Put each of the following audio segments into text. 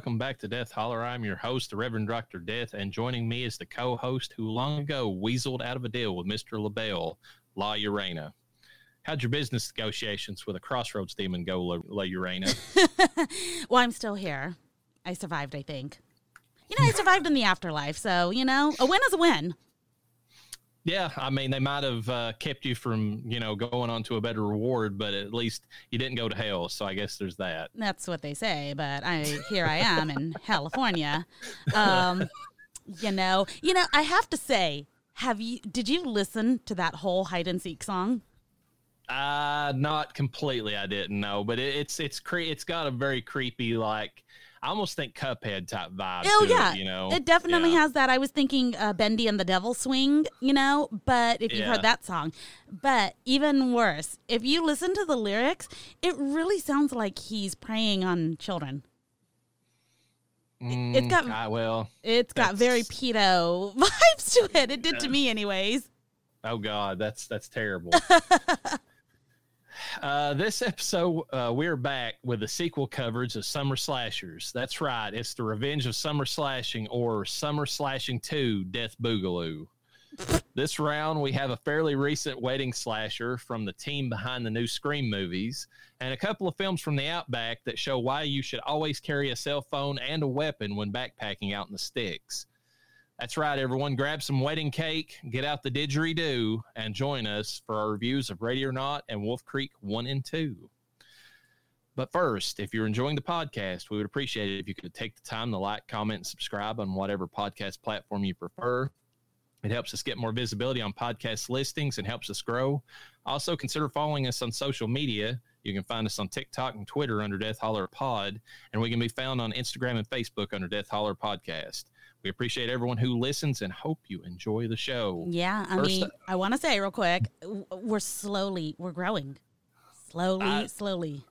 welcome back to Death Holler. I'm your host, the Reverend Dr. Death, and joining me is the co host who long ago weaseled out of a deal with Mr. LaBelle, La Llareyna. How'd your business negotiations with a crossroads demon go, La, La Llareyna? Well, I'm still here. I survived, I think. You know, I survived in the afterlife, so, you know, a win is a win. Yeah, I mean, they might have uh, kept you from, you know, going on to a better reward, but at least you didn't go to hell. So I guess there's that. That's what they say, but I here I am in California. Um, you know, you know, I have to say, have you did you listen to that whole hide and seek song? Uh, not completely. I didn't know, but it, it's it's cre- it's got a very creepy, like I almost think Cuphead type vibe. Oh yeah, it, you know, it definitely Yeah. has that. I was thinking uh, Bendy and the Devil Swing, you know, but if you've Yeah. heard that song, but even worse, if you listen to the lyrics, it really sounds like he's preying on children. Mm, it's got- ah, well. It's got very pedo vibes to it. It did to me, anyways. Oh God, that's that's terrible. uh, this episode, uh, we're back with the sequel coverage of Summer Slashers. That's right, it's the Revenge of Summer Slashing or Summer Slashing Two: Death Boogaloo. this round, we have a fairly recent wedding slasher from the team behind the new Scream movies, and a couple of films from the Outback that show why you should always carry a cell phone and a weapon when backpacking out in the sticks. That's right, everyone. Grab some wedding cake, get out the didgeridoo, and join us for our reviews of Ready or Not and Wolf Creek 1 and 2. But first, if you're enjoying the podcast, we would appreciate it if you could take the time to like, comment, and subscribe on whatever podcast platform you prefer. It helps us get more visibility on podcast listings and helps us grow. Also, consider following us on social media. You can find us on TikTok and Twitter under Death Holler Pod, and we can be found on Instagram and Facebook under Death Holler Podcast. We appreciate everyone who listens and hope you enjoy the show. Yeah, I First mean, up- I want to say real quick, we're slowly, we're growing, slowly, I- slowly.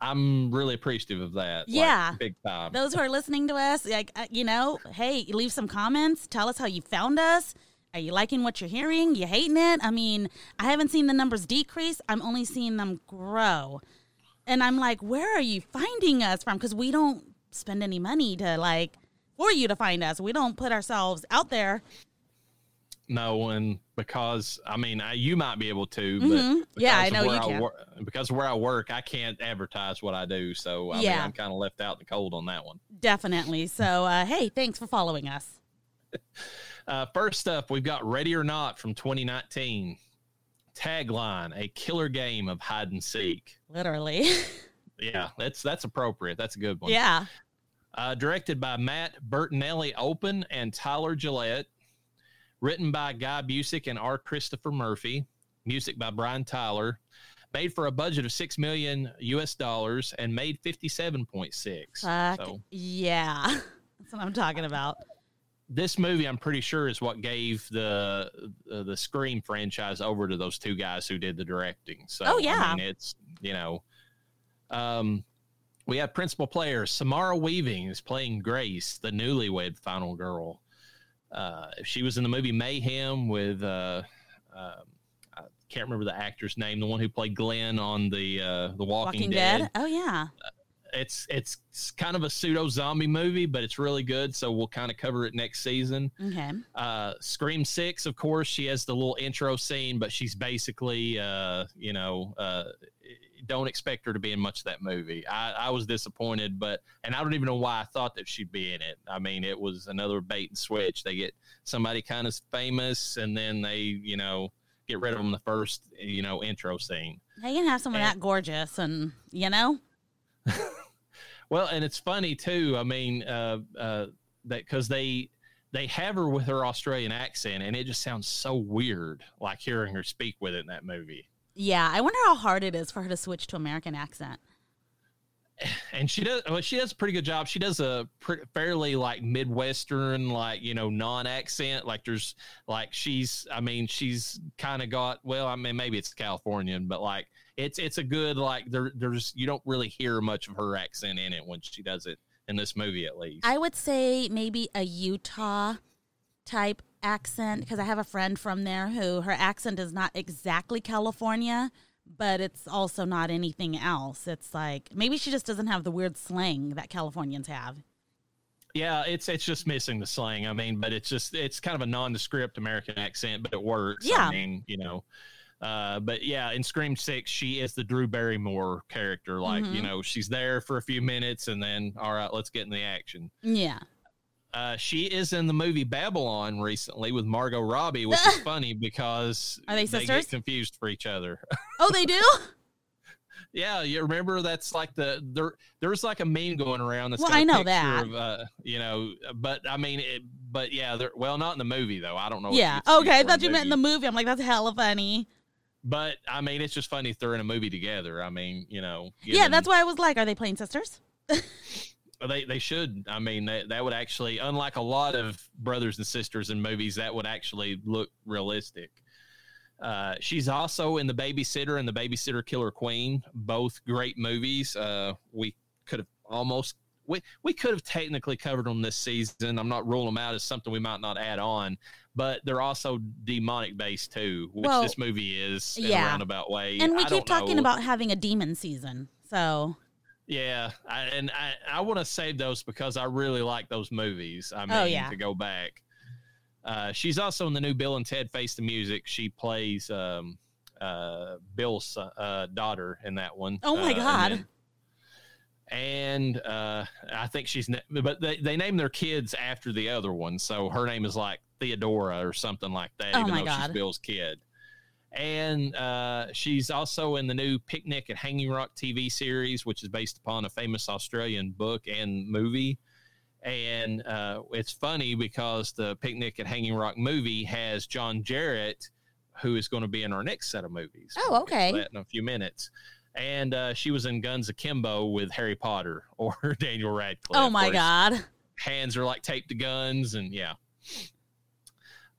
I'm really appreciative of that. like, Yeah. big time. Those who are listening to us, like uh, you know, hey, leave some comments. Tell us how you found us. Are you liking what you're hearing? You hating it? I mean, I haven't seen the numbers decrease. I'm only seeing them grow, and I'm like, where are you finding us from? Because we don't spend any money to like for you to find us. We don't put ourselves out there. no, and because I mean, I, you might be able to, Mhm. Yeah, I know you can. wor- because of where I work, I can't advertise what I do. So I mean, Yeah. I'm kind of left out in the cold on that one. Definitely. So, uh, hey, thanks for following us. Uh, first up, we've got Ready or Not from 2019. Tagline: A killer game of hide and seek. Literally. Yeah, that's that's appropriate. That's a good one. yeah. Uh, directed by Matt Bettinelli-Olpin and Tyler Gillett. Written by Guy Busick and R. Christopher Murphy. Music by Brian Tyler. Made for a budget of six million U.S. dollars and made fifty-seven point six. So yeah. That's what I'm talking about. this movie, I'm pretty sure, is what gave the uh, the Scream franchise over to those two guys who did the directing. So Oh, yeah. I mean, it's you know, um, we have principal players. Samara Weaving is playing Grace, the newlywed final girl. Uh, she was in the movie Mayhem with uh, uh, I can't remember the actor's name, the one who played Glenn on the uh, the Walking, Walking Dead Dead. Oh yeah. it's it's kind of a pseudo zombie movie, but it's really good. So we'll kind of cover it next season. Okay. Uh, Scream Six, of course, she has the little intro scene, but she's basically, uh, you know, uh, don't expect her to be in much of that movie. I, I was disappointed, but and I don't even know why I thought that she'd be in it. I mean, it was another bait and switch. They get somebody kind of famous, and then they, you know, get rid of them the first, you know, intro scene. They can have someone And- that gorgeous, and you know, Well, and it's funny too. I mean, uh, uh, that because they they have her with her Australian accent, and it just sounds so weird, like hearing her speak with it in that movie. Yeah. I wonder how hard it is for her to switch to American accent. and she does well, she does a pretty good job she does a fairly like midwestern like you know non-accent like there's like she's i mean she's kind of got well i mean maybe it's californian but like it's it's a good like there there's you don't really hear much of her accent in it when she does it in this movie at least I would say maybe a Utah type accent because I have a friend from there who her accent is not exactly California, but it's also not anything else. It's like maybe she just doesn't have the weird slang that Californians have. yeah it's it's just missing the slang i mean but it's just it's kind of a nondescript american accent but it works Yeah. i mean you know uh, but yeah, in Scream Six, she is the Drew Barrymore character. Like, you Mhm. know, she's there for a few minutes and then, all right, let's get in the action. Yeah. Uh, she is in the movie Babylon recently with Margot Robbie, which is funny because Are they sisters? get confused for each other. Oh, they do? yeah, you remember that's like the there. There's like a meme going around. That's Well, I know that. Of, uh, you know, but I mean, it, but yeah, they're well, not in the movie though. I don't know. yeah. Okay. I thought you meant in the movie. I'm like, that's hella funny. But I mean, it's just funny if they're in a movie together. I mean, you know. Yeah, that's why I was like, are they playing sisters? They they should. I mean, that that would actually, unlike a lot of brothers and sisters in movies, that would actually look realistic. Uh, she's also in the Babysitter and the Babysitter Killer Queen, both great movies. Uh, we could have almost we we could have technically covered them this season. I'm not ruling them out as something we might not add on, but they're also demonic based too, which Well, this movie is in yeah. a roundabout way. And we I keep talking know. about having a demon season. So, Yeah, I, and I, I want to save those because I really like those movies. I mean, Oh, yeah. to go back. Uh, she's also in the new Bill and Ted Face the Music. She plays um, uh, Bill's uh, daughter in that one. Oh, my Uh, and God. then- And uh, I think she's, but they, they name their kids after the other one. So her name is like Theodora or something like that, Oh, even my though God. she's Bill's kid and uh, she's also in the new Picnic at Hanging Rock TV series, which is based upon a famous Australian book and movie. And uh, it's funny because the Picnic at Hanging Rock movie has John Jarratt, who is going to be in our next set of movies. Oh, We'll okay. that in a few minutes. And uh, she was in Guns Akimbo with Harry Potter or Daniel Radcliffe. oh my God. Hands are like taped to guns, and yeah.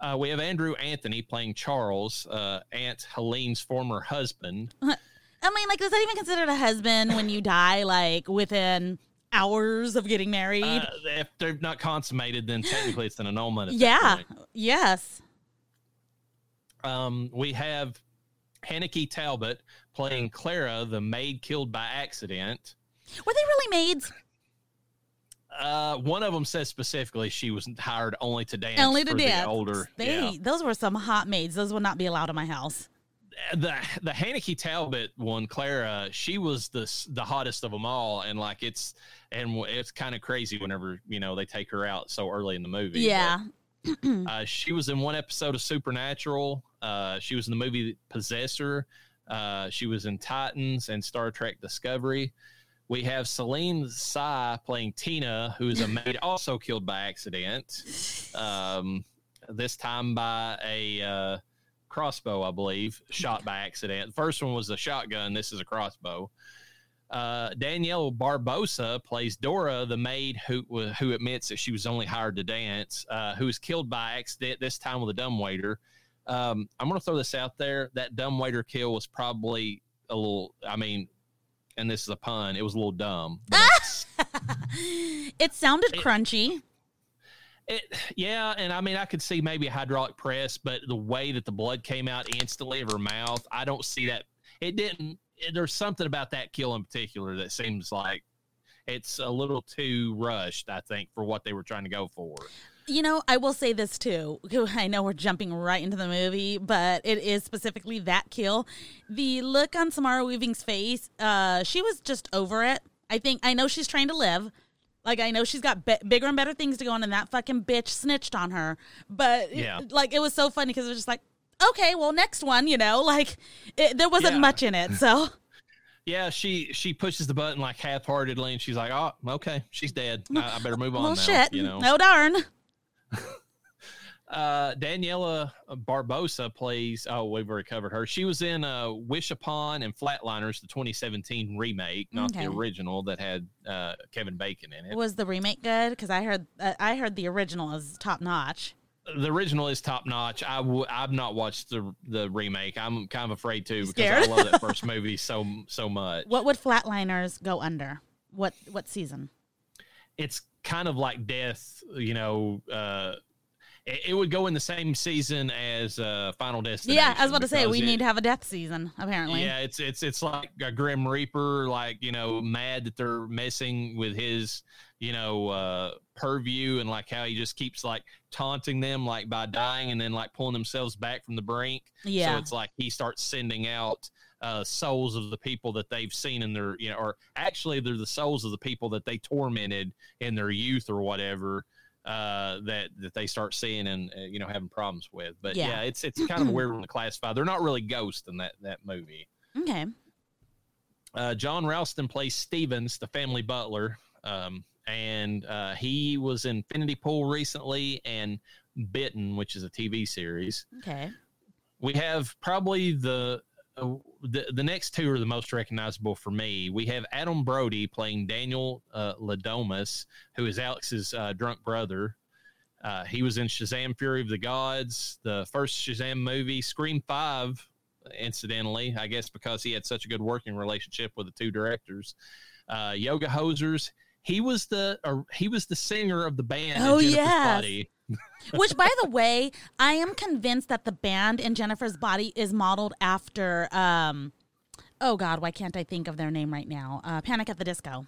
Uh, we have Andrew Anthony playing Charles, uh, Aunt Helene's former husband. I mean, like, is that even considered a husband when you die, like, within hours of getting married? Uh, if they're not consummated, then technically it's an annulment. Yeah. Yes. Um, we have Hanneke Talbot playing Clara, the maid killed by accident. Were they really maids? Uh, one of them says specifically she was hired only to dance. Only to for the dance. older. They, yeah. Those were some hot maids. Those would not be allowed in my house. the the Hanneke Talbot one, Clara, she was the the hottest of them all, and like it's and it's kind of crazy whenever you know they take her out so early in the movie. Yeah. But, uh, she was in one episode of Supernatural. Uh, she was in the movie Possessor. Uh, she was in Titans and Star Trek Discovery. We have Celine Sy playing Tina, who is a maid also killed by accident. Um, this time by a uh, crossbow, I believe, shot by accident. The first one was a shotgun. This is a crossbow. Uh, Danielle Barbosa plays Dora, the maid who who admits that she was only hired to dance, uh, who was killed by accident. This time with a dumbwaiter. Um, I'm going to throw this out there. That dumbwaiter kill was probably a little. I mean, and this is a pun. It was a little dumb. It sounded It- crunchy. It, yeah, and I mean, I could see maybe a hydraulic press, but the way that the blood came out instantly of her mouth, I don't see that. It didn't. It, there's something about that kill in particular that seems like it's a little too rushed. I think for what they were trying to go for. You know, I will say this too. I know we're jumping right into the movie, but it is specifically that kill. The look on Samara Weaving's face, uh, she was just over it. I think I know she's trying to live. Like I know she's got be- bigger and better things to go on, and that fucking bitch snitched on her. But Yeah. like it was so funny because it was just like, okay, well, next one, you know, like it, there wasn't Yeah. much in it. So Yeah, she she pushes the button like half-heartedly, and she's like, "Oh, okay, she's dead. I, I better move on well, now." shit. You know. No darn. Uh, Daniela Barbosa plays. Oh, we've already covered her. She was in uh, Wish Upon and Flatliners, the 2017 remake, not Okay. the original that had uh, Kevin Bacon in it. Was the remake good? Because I heard uh, I heard the original is top notch. the original is top notch. I w- I've not watched the the remake. I'm kind of afraid to because I love that first movie so so much. What would Flatliners go under? What what season? It's kind of like Death. You know, uh, it, it would go in the same season as uh, Final Destination. yeah, I was about to say we it- need to have a death season. Apparently, Yeah, it's it's it's like a Grim Reaper, like you know, mad that they're messing with his, you know, uh, purview and like how he just keeps like taunting them, like by dying and then like pulling themselves back from the brink. Yeah. So it's like he starts sending out uh, souls of the people that they've seen in their, you know, or actually they're the souls of the people that they tormented in their youth or whatever. Uh, that that they start seeing and uh, you know having problems with, but Yeah. yeah, it's it's kind of weird one to classify. They're not really ghosts in that that movie. okay. Uh, John Ralston plays Stevens, the family butler, um, and uh, he was in Infinity Pool recently and Bitten, which is a TV series. Okay. We have probably the uh, the the next two are the most recognizable for me. We have Adam Brody playing Daniel uh, Le Domas, who is Alex's uh, drunk brother. Uh, he was in Shazam: Fury of the Gods, the first Shazam movie, Scream Five, incidentally, I guess because he had such a good working relationship with the two directors. Uh, Yoga Hosers. He was the uh, he was the singer of the band. Oh, yeah. Which, by the way, I am convinced that the band in Jennifer's Body is modeled after. um Oh God, why can't I think of their name right now? Uh, Panic at the Disco.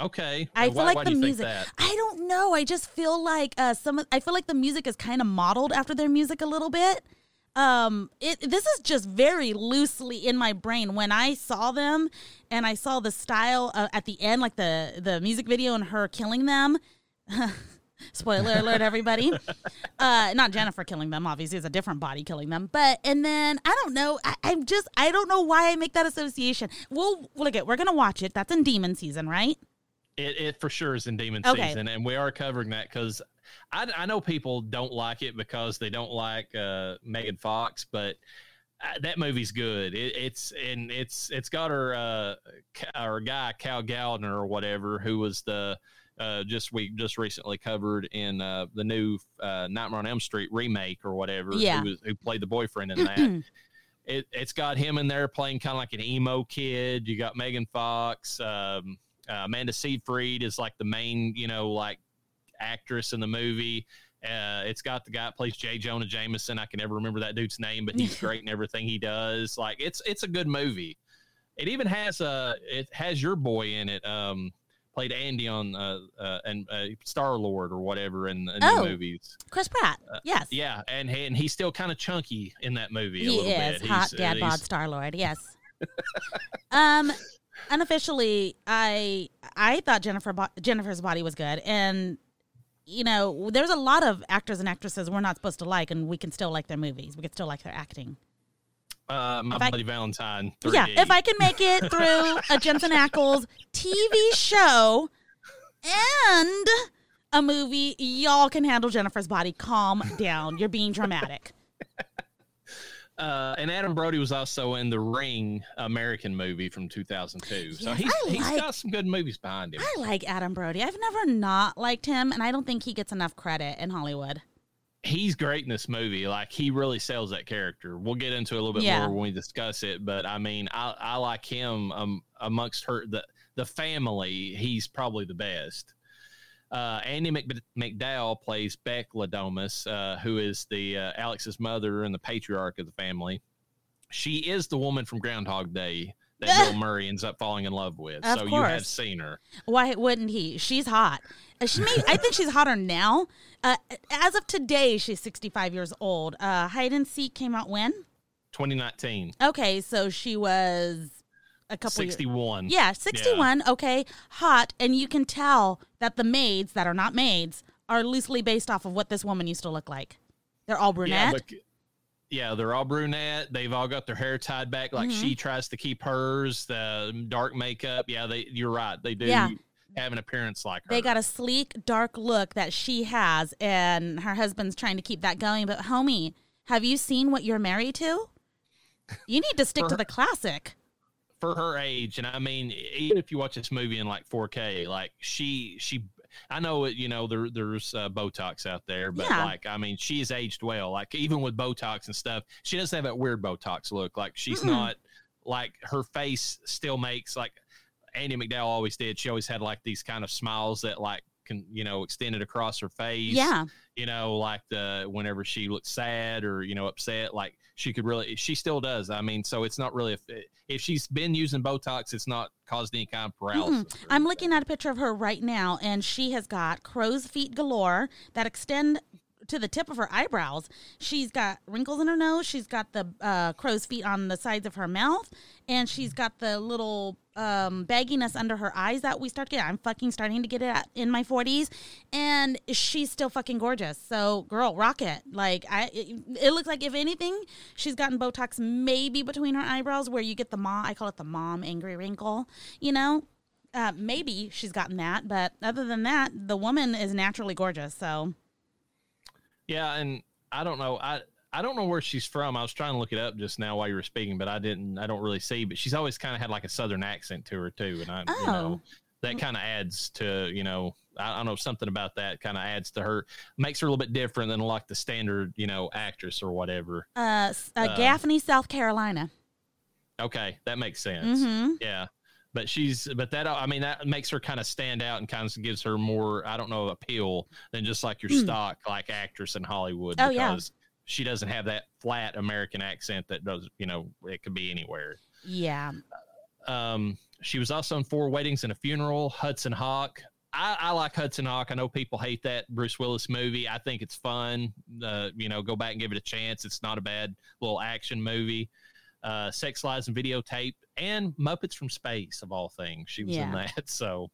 Okay, I Why- feel like why the do you think music. I don't know. I just feel like uh, some. I feel like the music is kind of modeled after their music a little bit. Um, it this is just very loosely in my brain. When I saw them and I saw the style uh, at the end, like the the music video and her killing them. Spoiler alert, everybody. uh, not Jennifer killing them. Obviously, it's a different body killing them. But and then I don't know. I, I'm just I don't know why I make that association. We'll look at. We're gonna watch it. That's in Demon season, right? It, it for sure is in demon Okay. season, and we are covering that because I, I know people don't like it because they don't like uh, Megan Fox, but uh, that movie's good. It, it's and it's it's got her uh, our guy Cal Gallner or whatever who was the uh, just we just recently covered in uh, the new uh, Nightmare on Elm Street remake or whatever. Yeah. who, was, who played the boyfriend in that. it, it's got him in there playing kind of like an emo kid. You got Megan Fox. Um, uh, Amanda Seyfried is like the main, you know, like actress in the movie. Uh, it's got the guy that plays J. Jonah Jameson. I can never remember that dude's name, but he's great in everything he does. Like it's it's a good movie. It even has uh it has your boy in it. Um, played Andy on uh, uh and uh, Star Lord or whatever in, in Oh. the movies. Chris Pratt. yes. Uh, Yeah, and he, and he's still kind of chunky in that movie. a He little is bit. hot He's- uh, dad bod Star Lord. Yes. um, unofficially, I I thought Jennifer Bo- Jennifer's body was good, and you know, there's a lot of actors and actresses we're not supposed to like, and we can still like their movies. We can still like their acting. Uh, my If I- Bloody Valentine. 3D. Yeah, if I can make it through a Jensen Ackles TV show and a movie, y'all can handle Jennifer's body. Calm down. You're being dramatic. Uh, and Adam Brody was also in the Ring American movie from 2002. so Yes, he's, I he's like- got some good movies behind him. I like Adam Brody. I've never not liked him, and I don't think he gets enough credit in Hollywood. He's great in this movie. Like he really sells that character. We'll get into it a little bit Yeah. more when we discuss it. But I mean, I, I like him um, amongst her the the family. He's probably the best. Uh, Andie Mc, MacDowell plays Beck Le Domas, uh, who is the uh, Alex's mother and the patriarch of the family. She is the woman from Groundhog Day that Bill Murray ends up falling in love with. Of so you have seen her. Why wouldn't he? She's hot. Uh, She may, I think she's hotter now. Uh, as of today, she's 65 years old. Uh, Hide and Seek came out when? 2019, Okay, so she was a couple years. 61. Yeah, 61. Okay, hot. And you can tell that the maids that are not maids are loosely based off of what this woman used to look like. They're all Yeah, brunette. yeah, they're all brunette. They've all got their hair tied back like she tries to keep hers. The dark makeup. Yeah, they. You're right. They do. Mm-hmm. Yeah. have an appearance like her. They got a sleek, dark look that she has, and her husband's trying to keep that going. But, homie, have you seen what you're married to? You need to stick to the classic. For her age, and I mean, even if you watch this movie in like 4K, like she she, I know it. You know, there there's uh, Botox out there, but Yeah. like I mean, she's aged well. Like even with Botox and stuff, she doesn't have that weird Botox look. Like she's Mm-mm. not like her face still makes like Andie MacDowell always did. She always had like these kind of smiles that like can you know extended across her face. Yeah. you know, like the whenever she looks sad or you know upset, like she could really, she still does. I mean, so it's not really if if she's been using Botox, it's not caused any kind of paralysis. or I'm looking at a picture of her right now, and she has got crow's feet galore that extend to the tip of her eyebrows. She's got wrinkles in her nose. She's got the uh, crow's feet on the sides of her mouth, and she's got the little um, bagginess under her eyes that we start getting. I'm fucking starting to get it in my 40s, and she's still fucking gorgeous. So, girl, rock it. Like I, it, it looks like if anything, she's gotten Botox maybe between her eyebrows where you get the mom. I call it the mom angry wrinkle. You know, uh, maybe she's gotten that, but other than that, the woman is naturally gorgeous. So Yeah, and I don't know. I I don't know where she's from. I was trying to look it up just now while you were speaking, but I didn't. I don't really see. But she's always kind of had like a southern accent to her too, and I you Oh. know that kind of adds to you know I, I don't know something about that kind of adds to her makes her a little bit different than like the standard you know actress or whatever. uh, uh, Um, Gaffney, South Carolina. Okay, that makes sense. hmm Yeah. But she's, but that, I mean, that makes her kind of stand out and kind of gives her more, I don't know, appeal than just like your stock, like actress in Hollywood. Oh, yeah. because she doesn't have that flat American accent that does, you know, it could be anywhere. Yeah. Um, she was also in Four Weddings and a Funeral, Hudson Hawk. I, I like Hudson Hawk. I know people hate that Bruce Willis movie. I think it's fun. Uh, you know, go back and give it a chance. It's not a bad little action movie. Uh, Sex Lies and Videotape and Muppets from Space of all things. She was in that. So,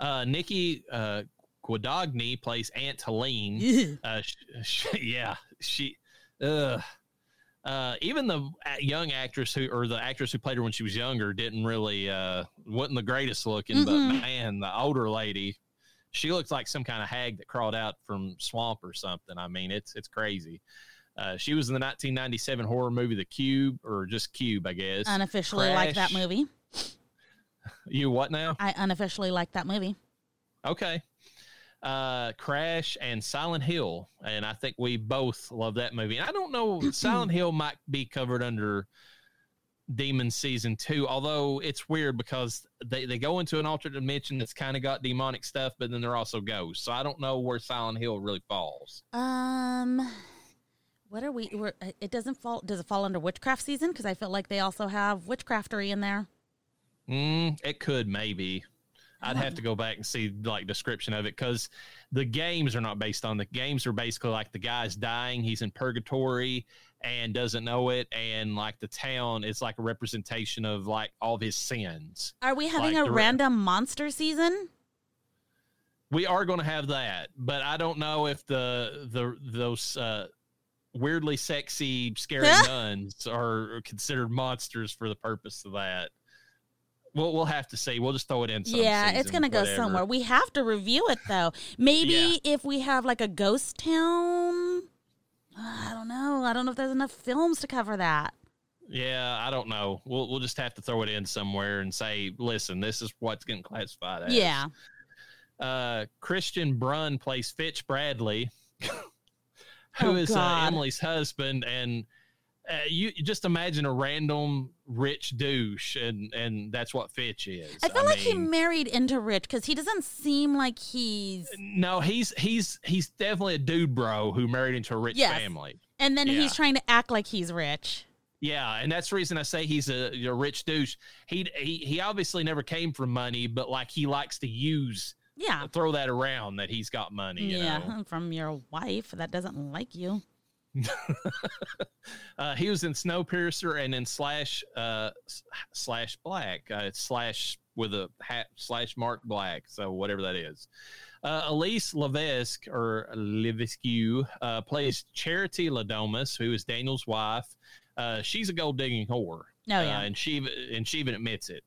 uh, Nicky uh, Guadagni plays Aunt Helene. Uh, sh- sh- yeah, she. Uh, uh, even the young actress who, or the actress who played her when she was younger, didn't really uh, wasn't the greatest looking. But Mm-mm. man, the older lady, she looks like some kind of hag that crawled out from swamp or something. I mean, it's it's crazy. Uh, she was in the 1997 horror movie The Cube, or just Cube, I guess. unofficially like that movie. You what now? I unofficially like that movie. Okay. Uh, Crash and Silent Hill, and I think we both love that movie. And I don't know, Silent Hill might be covered under Demon Season Two, although it's weird because they, they go into an alternate dimension that's kind of got demonic stuff, but then they're also ghosts. So I don't know where Silent Hill really falls. Um, what are we? We're, uh, it doesn't fall. Does it fall under witchcraft season? Because I feel like they also have witchcraftery in there. Mm, it could maybe. I'd have to go back and see like description of it because the games are not based on the games are basically like the guy's dying, he's in purgatory and doesn't know it, and like the town is like a representation of like all of his sins. Are we having Like a random monster season? We are going to have that, but I don't know if the the those uh, weirdly sexy scary nuns are considered monsters for the purpose of that. We'll we'll have to see. We'll just throw it in. Yeah, it's gonna go somewhere. We have to review it though. Maybe Yeah. if we have like a ghost town. I don't know. I don't know if there's enough films to cover that. Yeah, I don't know. We'll we'll just have to throw it in somewhere and say, listen, this is what's getting classified as. Yeah. Uh, Kristian Bruun plays Fitch Bradley, who Oh, is uh, Emily's husband, and uh, you you just imagine a random rich douche, and and that's what Fitch is. I feel like he married into Rich because he doesn't seem like he's. no, he's he's he's definitely a dude bro who married into a rich Yes. family. And then Yeah. he's trying to act like he's rich. Yeah, and that's the reason I say he's a, a rich douche. He he he obviously never came from money, but like he likes to use Yeah. throw that around that he's got money. You Yeah. know? From your wife that doesn't like you. Uh, he was in Snowpiercer and in Slash uh, Slash Black. Uh, Slash with a hat slash Mark Black. So whatever that is. Uh, Elyse Levesque or Levesque uh, plays Charity Le Domas, who is Daniel's wife. Uh, she's a gold digging whore. Oh, yeah. and she and she even admits it.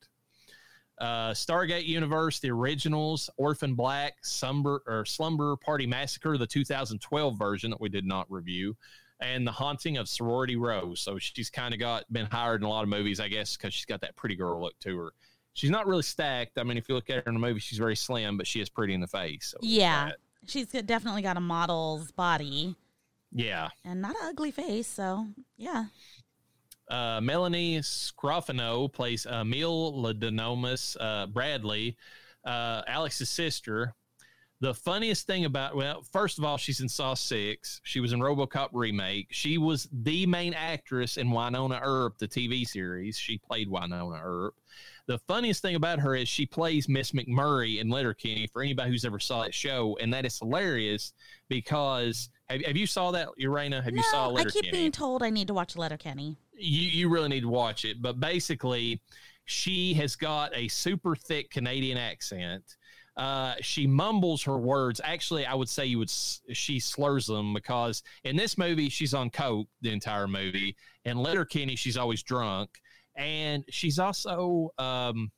Uh, Stargate Universe, the originals, Orphan Black, Slumber or Slumber Party Massacre, the 2012 version that we did not review, and The Haunting of Sorority Row. So she's kind of got been hired in a lot of movies, I guess, because she's got that pretty girl look to her. She's not really stacked. I mean, if you look at her in the movie, she's very slim, but she is pretty in the face. So Yeah. she's definitely got a model's body yeah. and not an ugly face. So yeah. Uh, Melanie Scrofano plays Emil Ladenomus uh, Bradley, uh, Alex's sister. The funniest thing about, well, first of all, she's in Saw 6. She was in Robocop Remake. She was the main actress in Wynonna Earp, the TV series. She played Wynonna Earp. The funniest thing about her is she plays Miss McMurray in Letterkenny for anybody who's ever saw that show. And that is hilarious because have, have you saw that, Urena? Have you saw no, I keep being told I need to watch Letterkenny. you you really need to watch it. But basically, she has got a super thick Canadian accent. Uh, she mumbles her words. Actually, I would say you would she slurs them because in this movie she's on coke the entire movie. In Letterkenny, she's always drunk, and she's also um,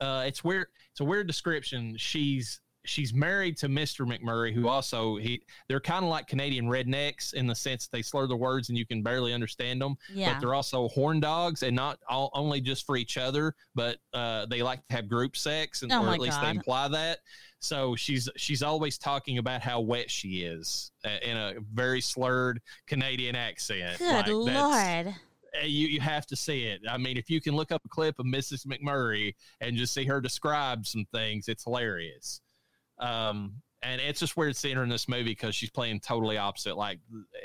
uh, it's weird. It's a weird description. She's she's married to Mr. McMurray, who also he they're kind of like Canadian rednecks in the sense that they slur the words and you can barely understand them. Yeah. But they're also horn dogs and not all, only just for each other, but uh, they like to have group sex, and Oh or at least they imply that. So she's she's always talking about how wet she is uh, in a very slurred Canadian accent. Good Like, lord. uh, you you have to see it. I mean, if you can look up a clip of Mrs. McMurray and just see her describe some things, it's hilarious. Um, and it's just weird seeing her in this movie because she's playing totally opposite. Like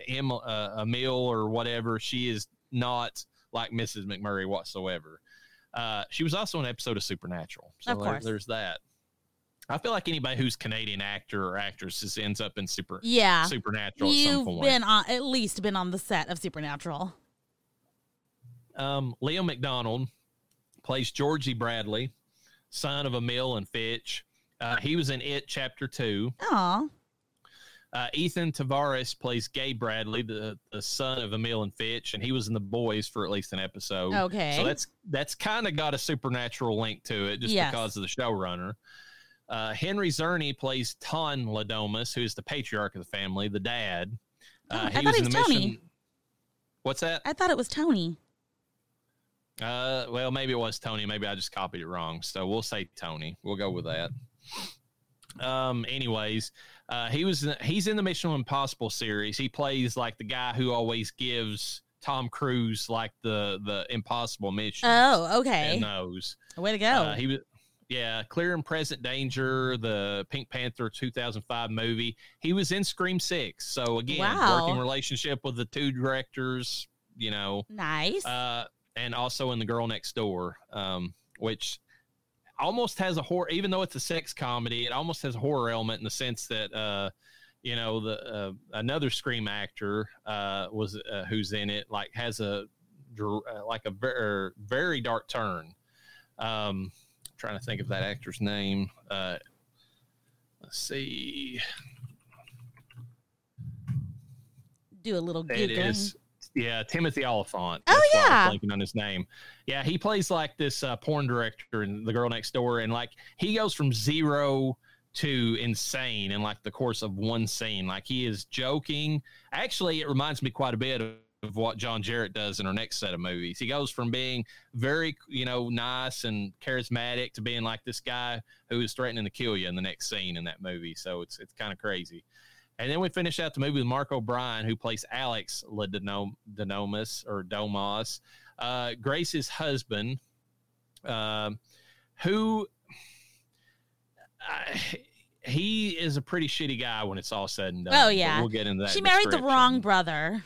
Em, uh, Emil or whatever, she is not like Mrs. McMurray whatsoever. Uh, she was also in an episode of Supernatural, so Of there- there's that. I feel like anybody who's Canadian actor or actress just ends up in super Yeah. Supernatural at some You've point. been on at least been on the set of Supernatural. Um, Leo McDonald plays Georgie Bradley, son of Emil and Fitch. Uh, he was in It Chapter Two. Aw. Uh, Ethan Tavares plays Gay Bradley, the, the son of Emil and Fitch, and he was in The Boys for at least an episode. Okay. so that's that's kind of got a supernatural link to it, just Yes. because of the showrunner. Uh, Henry Czerny plays Ton Le Domas, who's the patriarch of the family, the dad. Oh, Uh, I thought he was Tony. What's that? I thought it was Tony. Uh, well, maybe it was Tony. Maybe I just copied it wrong. So we'll say Tony. We'll go with that. Um. Anyways, uh, he was he's in the Mission Impossible series. He plays like the guy who always gives Tom Cruise like the the impossible mission. Oh, okay. Those. Way to go. Uh, he was. Yeah, Clear and Present Danger, the Pink Panther 2005 movie. He was in Scream 6. So, again, Wow. working relationship with the two directors, you know, nice. uh, and also in the girl next door um, which almost has a horror even though it's a sex comedy it almost has a horror element in the sense that uh, you know the uh, another scream actor uh, was uh, who's in it like has a uh, like a very very dark turn um trying to think of that actor's name uh let's see Do a little It googling. is. Yeah, Timothy Olyphant. Oh, That's was yeah. blanking on his name. Yeah, he plays like this uh, porn director in The Girl Next Door, and like he goes from zero to insane in like the course of one scene. Like he is joking. Actually, it reminds me quite a bit of, of what John Jarratt does in our next set of movies. He goes from being very, you know, nice and charismatic to being like this guy who is threatening to kill you in the next scene in that movie. So it's it's kind of crazy. And then we finish out the movie with Mark O'Brien, who plays Alex Ledenomus or Domas, uh, Grace's husband, um, who I, he is a pretty shitty guy when it's all said and done. Oh, yeah. we'll get into that. she married the wrong brother.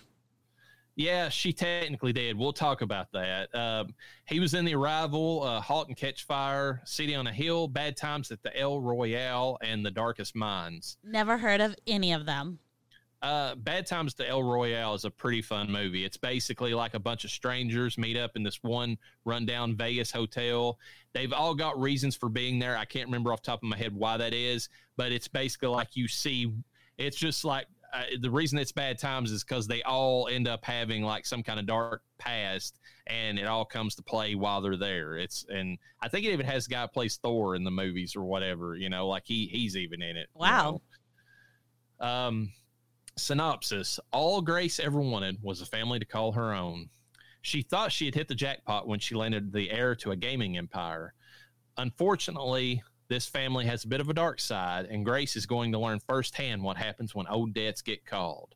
Yeah, she technically did. We'll talk about that. Um, he was in The Arrival, uh, Halt and Catch Fire, City on a Hill, Bad Times at the El Royale, and The Darkest Minds. Never heard of any of them. Uh, Bad Times to El Royale is a pretty fun movie. It's basically like a bunch of strangers meet up in this one rundown Vegas hotel. They've all got reasons for being there. I can't remember off the top of my head why that is, but it's basically like you see. It's just like uh, the reason it's bad times is because they all end up having like some kind of dark past, and it all comes to play while they're there. It's and I think it even has guy plays Thor in the movies or whatever. You know, like he he's even in it. you Wow. know. Um, synopsis: All Grace ever wanted was a family to call her own. She thought she had hit the jackpot when she landed the heir to a gaming empire. Unfortunately, this family has a bit of a dark side, and Grace is going to learn firsthand what happens when old debts get called.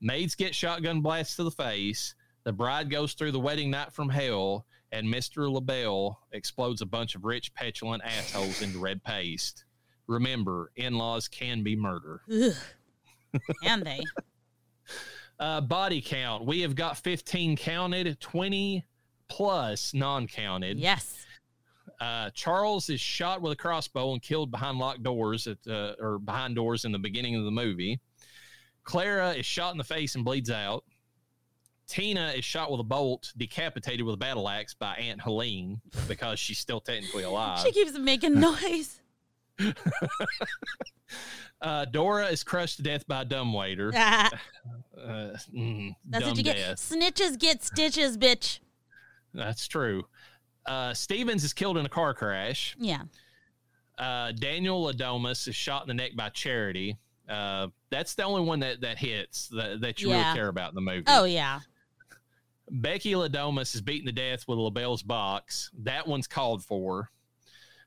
Maids get shotgun blasts to the face. The bride goes through the wedding night from hell, and Mr. LaBelle explodes a bunch of rich, petulant assholes into red paste. Remember, in laws can be murder. Ugh. and they. Uh, body count. We have got 15 counted, 20 plus non counted. Yes. Uh, Charles is shot with a crossbow and killed behind locked doors at uh, or behind doors in the beginning of the movie. Clara is shot in the face and bleeds out. Tina is shot with a bolt, decapitated with a battle axe by Aunt Helene because she's still technically alive. She keeps making noise. Uh, Dora is crushed to death by a dumbwaiter. Ah, Uh, mm, that's dumb what you get. death. Snitches get stitches, bitch. That's true. Uh, Stevens is killed in a car crash. Yeah. Uh, Daniel Adomas is shot in the neck by Charity. Uh, that's the only one that that hits that, that you Yeah. really care about in the movie. Oh yeah. Becky Le Domas is beaten to death with LaBelle's box. That one's called for.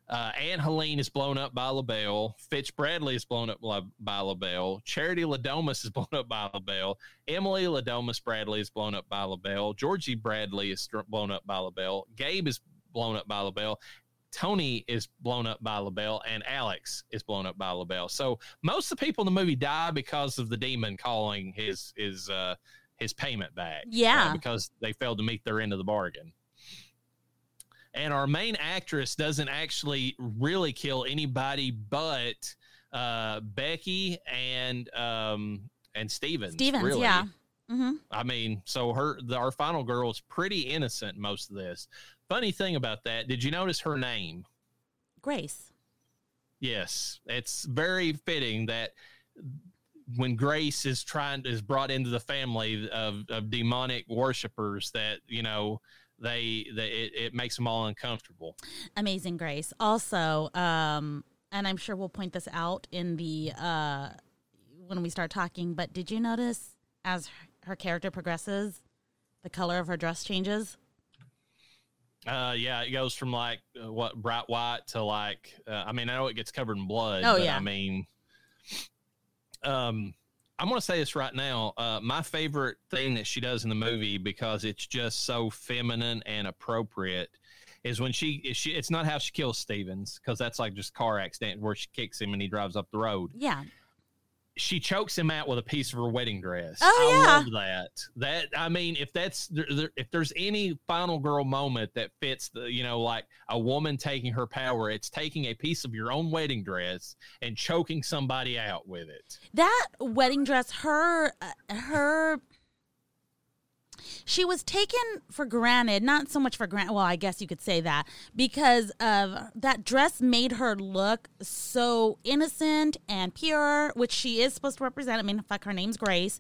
Uh, Aunt Helene is blown up by LaBelle. Fitch Bradley is blown up by, by LaBelle. Charity Le Domas is blown up by LaBelle. Emily Le Domas Bradley is blown up by LaBelle. Georgie Bradley is blown up by LaBelle. Gabe is blown up by LaBelle. Tony is blown up by LaBelle. And Alex is blown up by LaBelle. So most of the people in the movie die because of the demon calling his his uh, his payment back. uh, Yeah. because they failed to meet their end of the bargain. And our main actress doesn't actually really kill anybody but uh, Becky and um, and Stevens. Stevens, really. yeah. hmm I mean, so her the, our final girl is pretty innocent most of this. Funny thing about that, did you notice her name? Grace. Yes, it's very fitting that when Grace is trying is brought into the family of, of demonic worshippers, that you know they that it, it makes them all uncomfortable. Amazing Grace. Also, um, and I'm sure we'll point this out in the uh when we start talking, but did you notice as her, her character progresses, the color of her dress changes? Uh, yeah, it goes from like uh, what bright white to like. Uh, I mean, I know it gets covered in blood. Oh, but yeah. I mean, um, I'm gonna say this right now. Uh, my favorite thing that she does in the movie because it's just so feminine and appropriate is when she is she. It's not how she kills Stevens because that's like just car accident where she kicks him and he drives up the road Yeah. She chokes him out with a piece of her wedding dress. Oh, I yeah. love that. That I mean, if that's if there's any final girl moment that fits the you know like a woman taking her power, it's taking a piece of your own wedding dress and choking somebody out with it. That wedding dress, her, uh, her, she was taken for granted. Not so much for granted. Well, I guess you could say that because of that dress made her look so innocent and pure, which she is supposed to represent. I mean, fuck, her name's Grace,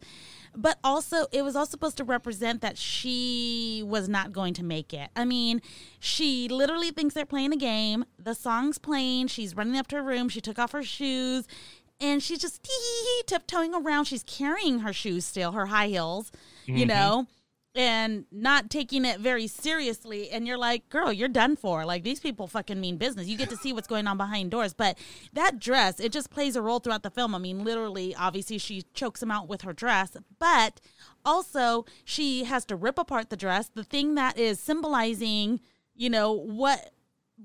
but also it was also supposed to represent that she was not going to make it. I mean, she literally thinks they're playing a game. The song's playing. She's running up to her room. She took off her shoes and she's just tiptoeing around. She's carrying her shoes still, her high heels, you mm-hmm. know, and not taking it very seriously. And you're like, girl, you're done for. Like these people fucking mean business. You get to see what's going on behind doors. But that dress, it just plays a role throughout the film. I mean, literally, obviously, she chokes him out with her dress, but also she has to rip apart the dress, the thing that is symbolizing, you know, what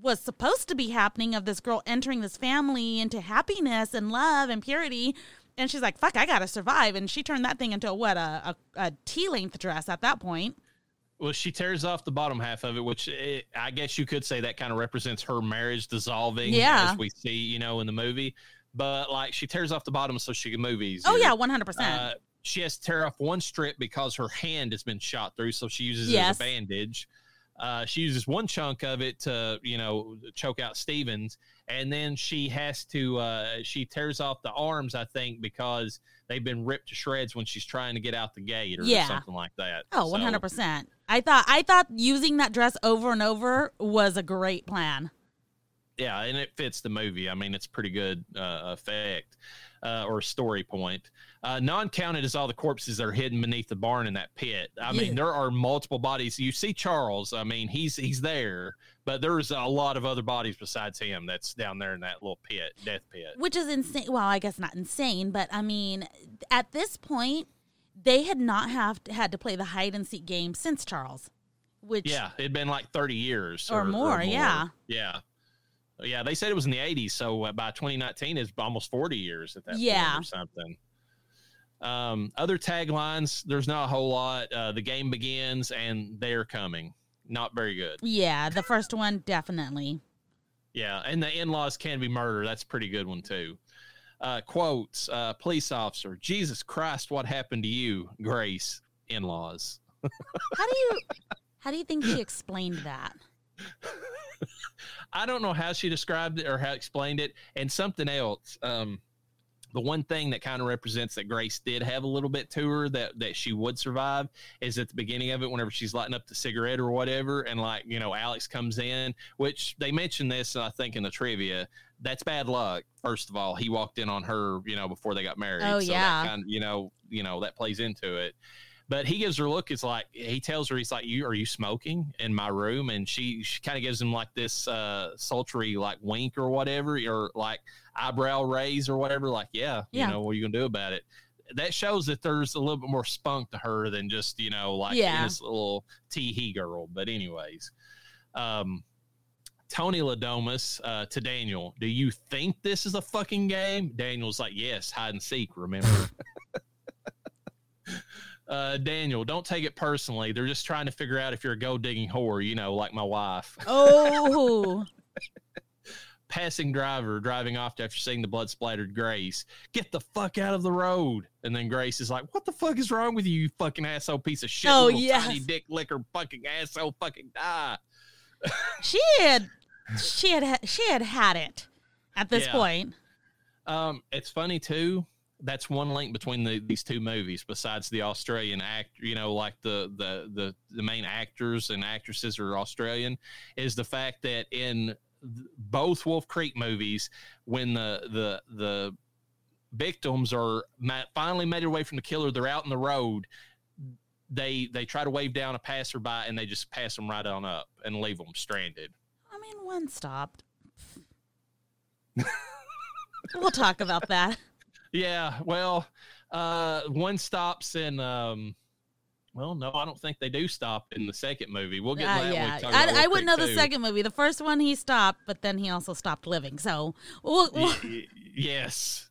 was supposed to be happening of this girl entering this family into happiness and love and purity. And she's like, fuck, I gotta survive. And she turned that thing into a, what, a, a, a T length dress at that point. Well, she tears off the bottom half of it, which eh, I guess you could say that kind of represents her marriage dissolving, Yeah. as we see, you know, in the movie. But like, she tears off the bottom so she can move easier. Oh, yeah, 100%. Uh, she has to tear off one strip because her hand has been shot through, so she uses it as a bandage. Uh, she uses one chunk of it to, you know, choke out Stevens, and then she has to uh, she tears off the arms, I think, because they've been ripped to shreds when she's trying to get out the gate or Yeah. something like that. Oh, So, 100%. I thought I thought using that dress over and over was a great plan. yeah, and it fits the movie. I mean, it's pretty good uh, effect uh, or story point. Uh, non-counted is all the corpses that are hidden beneath the barn in that pit. I Yeah. mean, there are multiple bodies. You see Charles. I mean, he's he's there, but there's a lot of other bodies besides him that's down there in that little pit, death pit. Which is insane. Well, I guess not insane, but I mean, at this point, they had not have had to play the hide and seek game since Charles. Which Yeah, it'd been like 30 years Or more, yeah. Yeah. Yeah, they said it was in the 80s, so uh, by 2019 it's almost 40 years at that Yeah. point or something. Um, other taglines, there's not a whole lot. Uh, the game begins and they're coming. Not very good. Yeah, the first one definitely. Yeah, and the in-laws can be murder. That's a pretty good one too. Uh, quotes: uh, Police officer, Jesus Christ, what happened to you, Grace? In-laws. How do you how do you think she explained that? I don't know how she described it or how explained it. And something else, um, the one thing that kind of represents that Grace did have a little bit to her that that she would survive is at the beginning of it, whenever she's lighting up the cigarette or whatever, and like you know Alex comes in, which they mentioned this I think in the trivia. That's bad luck. First of all, he walked in on her, you know, before they got married. Oh, so yeah. that kind of, you know, you know that plays into it. But he gives her a look. It's like he tells her, he's like, "You are you smoking in my room?" And she she kind of gives him like this uh, sultry like wink or whatever, or like eyebrow raise or whatever. Like, yeah, Yeah. you know, what are you gonna do about it? That shows that there's a little bit more spunk to her than just you know like Yeah. this little tee hee girl. But anyways, um, Tony Le Domas uh, to Daniel, do you think this is a fucking game? Daniel's like, yes, hide and seek. Remember. Uh, Daniel, don't take it personally. They're just trying to figure out if you're a gold digging whore, you know, like my wife. Oh, Passing driver driving off after seeing the blood splattered Grace. Get the fuck out of the road. And then Grace is like, What the fuck is wrong with you, you fucking asshole piece of shit? Oh, little yes. tiny dick licker fucking asshole fucking die. she had she had she had had it at this Yeah. point. Um, it's funny too. That's one link between the, these two movies. Besides the Australian actor, you know, like the, the the the main actors and actresses are Australian, is the fact that in both Wolf Creek movies, when the the the victims are finally made away from the killer, they're out in the road. They they try to wave down a passerby and they just pass them right on up and leave them stranded. I mean, one stopped. we'll talk about that. Yeah, well, uh, one stops in. Um, well, no, I don't think they do stop in the second movie. We'll get Uh, that. yeah, about I, I wouldn't know the 2. second movie. The first one he stopped, but then he also stopped living. So we'll, we'll- Y- yes,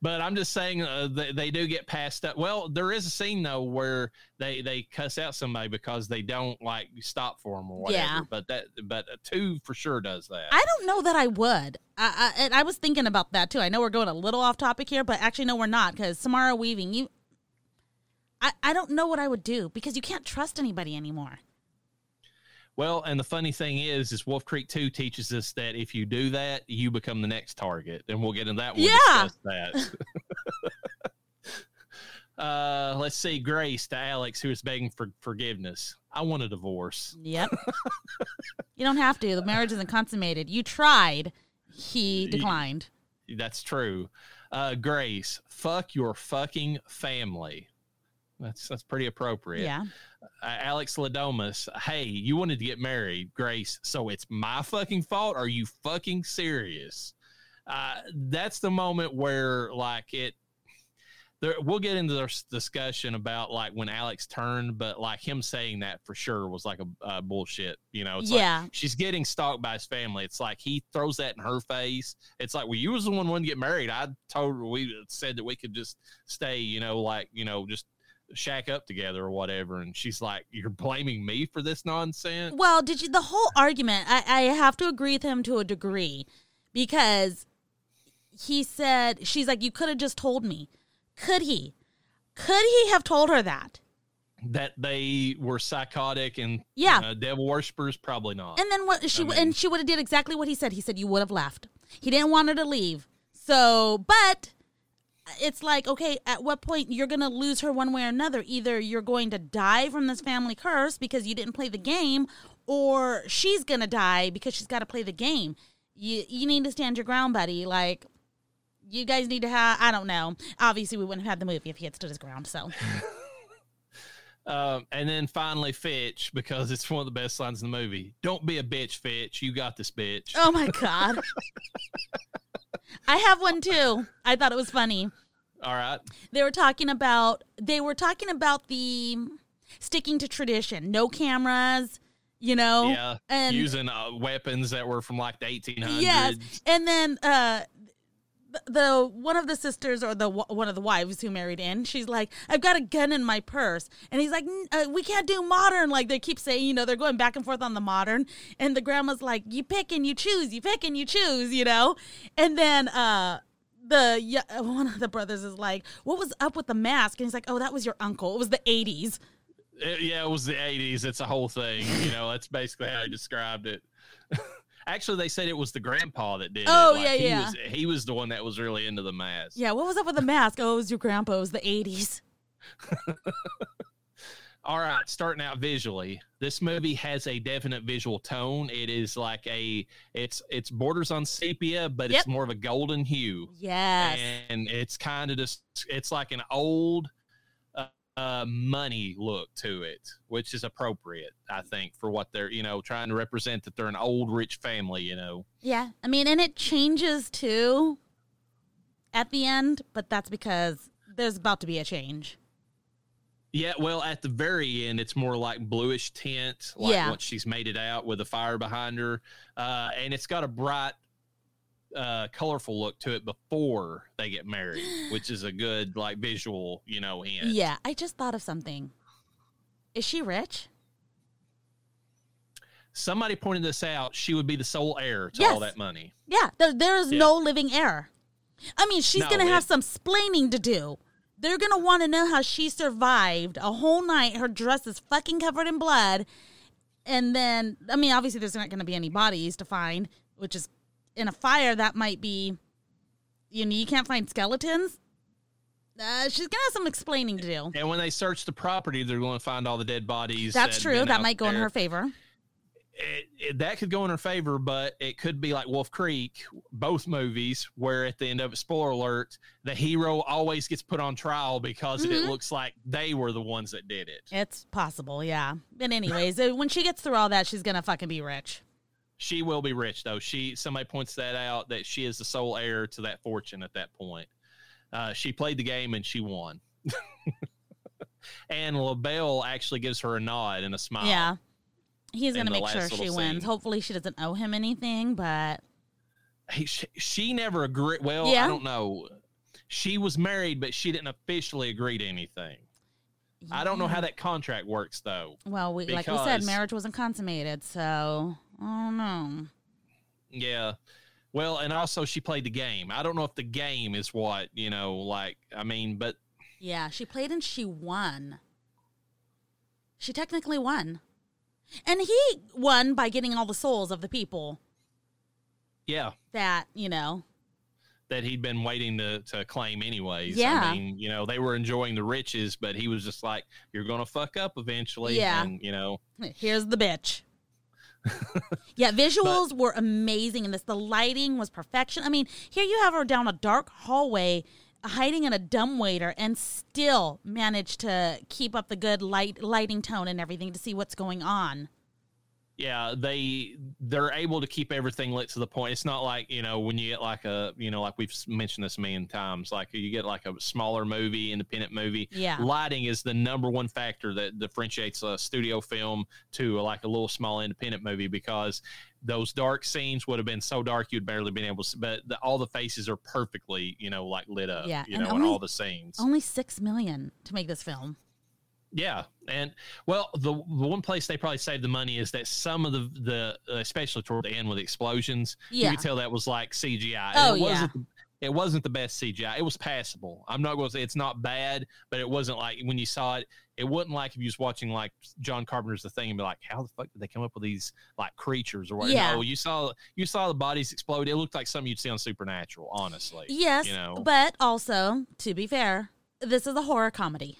but I'm just saying uh, they, they do get passed up. Well, there is a scene though where they they cuss out somebody because they don't like stop for them or whatever. Yeah. But that but two for sure does that. I don't know that I would. I, I, and I was thinking about that too. I know we're going a little off topic here, but actually, no, we're not because Samara Weaving, you. I, I don't know what I would do because you can't trust anybody anymore. Well, and the funny thing is, is Wolf Creek Two teaches us that if you do that, you become the next target, and we'll get into that. When we Yeah. that. uh, let's see, Grace to Alex, who is begging for forgiveness. I want a divorce. Yep. you don't have to. The marriage isn't consummated. You tried. He declined. That's true. Uh, Grace, fuck your fucking family. That's that's pretty appropriate. Yeah. uh, Alex Le Domas, hey, you wanted to get married, Grace, so it's my fucking fault? Are you fucking serious? Uh, that's the moment where, like, it. There, we'll get into this discussion about like when Alex turned, but like him saying that for sure was like a uh, bullshit. You know, it's Yeah. like she's getting stalked by his family. It's like he throws that in her face. It's like, well, you was the one wanting to get married. I told her we said that we could just stay, you know, like you know, just shack up together or whatever. And she's like, You're blaming me for this nonsense? Well, did you? The whole argument, I, I have to agree with him to a degree because he said, she's like, you could have just told me. Could he? Could he have told her that? that they were psychotic and Yeah. uh, devil worshippers? Probably not. And then what she I mean- and she would have did exactly what he said. He said you would have left. He didn't want her to leave. So, but it's like, okay, at what point you're going to lose her one way or another? Either you're going to die from this family curse because you didn't play the game, or she's going to die because she's got to play the game. You you need to stand your ground, buddy. Like you guys need to have I don't know. Obviously we wouldn't have had the movie if he had stood his ground. So Um, and then finally, Fitch, because it's one of the best lines in the movie. Don't be a bitch, Fitch. You got this, bitch. Oh my god. I have one too. I thought it was funny. All right. They were talking about they were talking about the sticking to tradition. No cameras, you know. Yeah. And Using uh, weapons that were from like the 1800s. yes. And then uh the, one of the sisters or the one of the wives who married in, she's like, "I've got a gun in my purse," and he's like, "N- uh, "We can't do modern." Like they keep saying, you know, they're going back and forth on the modern, and the grandma's like, "You pick and you choose, you pick and you choose," you know, and then uh the yeah, one of the brothers is like, "What was up with the mask?" And he's like, "Oh, that was your uncle. It was the '80s." Uh, yeah, it was the 80s. It's a whole thing. You know, that's basically how he described it. Actually, they said it was the grandpa that did Oh, it. yeah, he yeah. Was, he was the one that was really into the mask. Yeah, what was up with the mask? Oh, it was your grandpa. It was the '80s. All right, starting out visually, this movie has a definite visual tone. It is like a it's it's borders on sepia, but Yep. it's more of a golden hue. Yes. and it's kind of just it's like an old uh, money look to it, which is appropriate, I think, for what they're you know trying to represent that they're an old rich family. You know, Yeah, I mean, and it changes too at the end, but that's because there's about to be a change. yeah. Well, at the very end, it's more like bluish tint, like Yeah. once she's made it out with a fire behind her, uh, and it's got a bright. Uh, colorful look to it before they get married, which is a good like visual, you know, hint. Yeah, I just thought of something. Is she rich? Somebody pointed this out. She would be the sole heir to Yes. all that money. Yeah, there, there is Yeah. no living heir. I mean, she's No, going to have some splaining to do. They're going to want to know how she survived a whole night. Her dress is fucking covered in blood. And then, I mean, obviously, there's not going to be any bodies to find, which is in a fire, that might be, you know, you can't find skeletons. Uh, she's to have some explaining to do. And when they search the property, they're going to find all the dead bodies. That's that true. That might go in her favor. It, it- that could go in her favor, but it could be like Wolf Creek, both movies, where at the end of it, spoiler alert, the hero always gets put on trial because it Mhm. looks like they were the ones that did it. It's possible, yeah. But anyways, uh, when she gets through all that, she's gonna fucking be rich. She will be rich though. She somebody points that out that she is the sole heir to that fortune at that point. Uh, she played the game and she won. and Le Bail actually gives her a nod and a smile. Yeah, he's gonna make sure she wins. scene. Hopefully, she doesn't owe him anything. But he, she, she never agreed. Well, Yeah. I don't know. She was married, but she didn't officially agree to anything. I don't know how that contract works, though. Well, we, like we said, marriage wasn't consummated, so I don't know. Yeah. Well, and also she played the game. I don't know if the game is what you know. Like, I mean, but Yeah, she played and she won. She technically won, and he won by getting all the souls of the people yeah, that you know. that he'd been waiting to to claim anyways. Yeah. I mean, you know, they were enjoying the riches, but he was just like, "You're gonna fuck up eventually." Yeah. And you know, Here's the bitch. Yeah, visuals were amazing in this. The lighting was perfection. I mean, here you have her down a dark hallway, hiding in a dumbwaiter, and still managed to keep up the good light lighting tone and everything to see what's going on. Yeah they they're able to keep everything lit to the point it's not like you know when you get like a you know like we've mentioned this a million times like you get like a smaller movie independent movie Yeah. lighting is the number one factor that differentiates a studio film to like a little small independent movie because those dark scenes would have been so dark you'd barely been able to see, but the, all the faces are perfectly you know like lit up Yeah, you and know in all the scenes Only six million to make this film. Yeah, and well, the the one place they probably saved the money is that some of the the uh, especially toward the end with the explosions, Yeah. you could tell that was like CGI. Oh, it yeah. the, it wasn't the best CGI. It was passable. I'm not going to say it's not bad, but it wasn't like when you saw it, it wasn't like if you was watching like John Carpenter's The Thing and be like, how the fuck did they come up with these like creatures or what? Yeah. No, you saw you saw the bodies explode. It looked like something you'd see on Supernatural. Honestly, Yes, you know, but also to be fair, this is a horror comedy.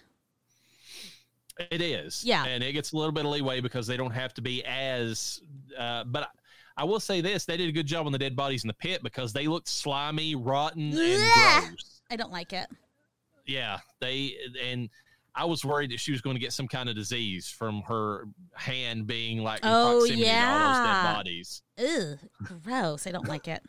It is. Yeah. And it gets a little bit of leeway because they don't have to be as, uh, but I, I will say this they did a good job on the dead bodies in the pit because they looked slimy, rotten, and gross. I don't like it. Yeah. They, and I was worried that she was going to get some kind of disease from her hand being like in Oh, proximity to all those dead bodies. Ugh, gross. I don't like it.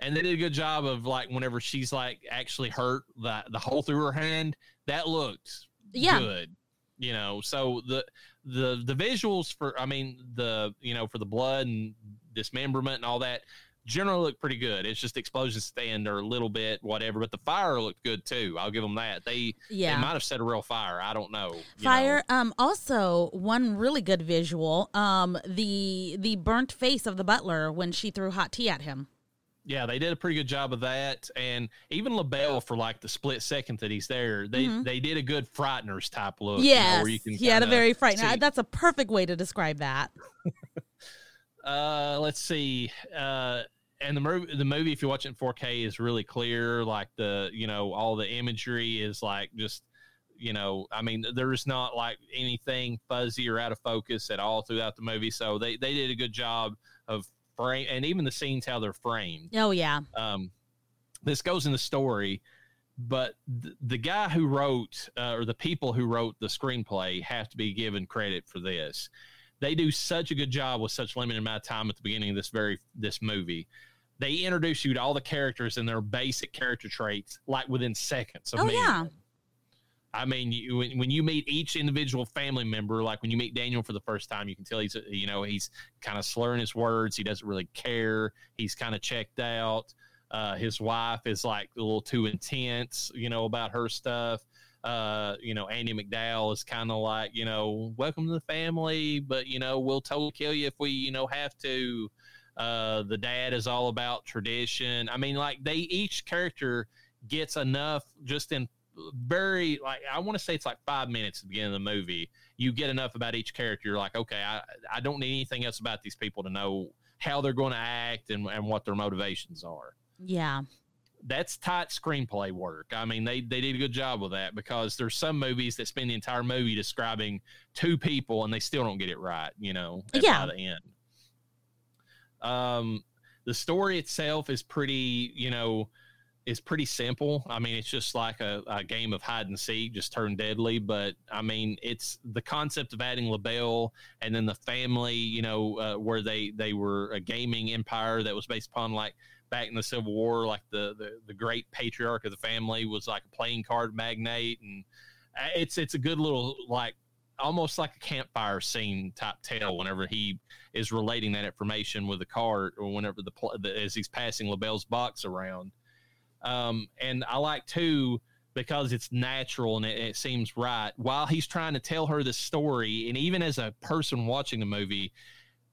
And they did a good job of like whenever she's like actually hurt the the hole through her hand, that looked Yeah. good. You know, so the the the visuals for I mean the you know for the blood and dismemberment and all that generally look pretty good. It's just explosions stand are a little bit whatever, but the fire looked good too. I'll give them that. They they Yeah. might have set a real fire. I don't know. Fire. know. Um. Also, one really good visual. Um. The the burnt face of the butler when she threw hot tea at him. Yeah, they did a pretty good job of that, and even Le Bail for like the split second that he's there, they Mhm. they did a good frighteners type look. you know, Yes, where you can he had a very frightening. see- That's a perfect way to describe that. Uh, let's see. Uh, and the movie, the movie, if you watch it in 4K, is really clear. Like the, you know, all the imagery is like just, you know, I mean, there's not like anything fuzzy or out of focus at all throughout the movie. So they they did a good job of frame, and even the scenes how they're framed. Oh yeah. Um, this goes in the story, but th- the guy who wrote, uh, or the people who wrote the screenplay, have to be given credit for this. They do such a good job with such limited amount of time at the beginning of this very this movie. They introduce you to all the characters and their basic character traits like within seconds. Of Oh, meeting yeah. them. I mean, you, when, when you meet each individual family member, like when you meet Daniel for the first time, you can tell he's, you know, he's kind of slurring his words. He doesn't really care. He's kind of checked out. Uh, his wife is like a little too intense, you know, about her stuff. Uh, you know, Andie MacDowell is kind of like, you know, welcome to the family, but you know, we'll totally kill you if we, you know, have to. Uh, the dad is all about tradition. I mean, like they each character gets enough just in very like I want to say it's like five minutes at the beginning of the movie. You get enough about each character. You're like, okay, I I don't need anything else about these people to know how they're going to act and, and what their motivations are. Yeah. That's tight screenplay work. I mean, they they did a good job with that because there's some movies that spend the entire movie describing two people and they still don't get it right. You know, at- Yeah. by the end. Um, the story itself is pretty, you know, is pretty simple. I mean, it's just like a, a game of hide and seek, just turned deadly. But I mean, it's the concept of adding Le Bail and then the family, you know, uh, where they they were a gaming empire that was based upon like back in the Civil War, like the the, the great patriarch of the family was like a playing card magnate, and uh, it's it's a good little like almost like a campfire scene type tale whenever he is relating that information with the cart or whenever the, the as he's passing Le Bail's box around. Um, and I like too because it's natural and it, it seems right. While he's trying to tell her the story, and even as a person watching the movie,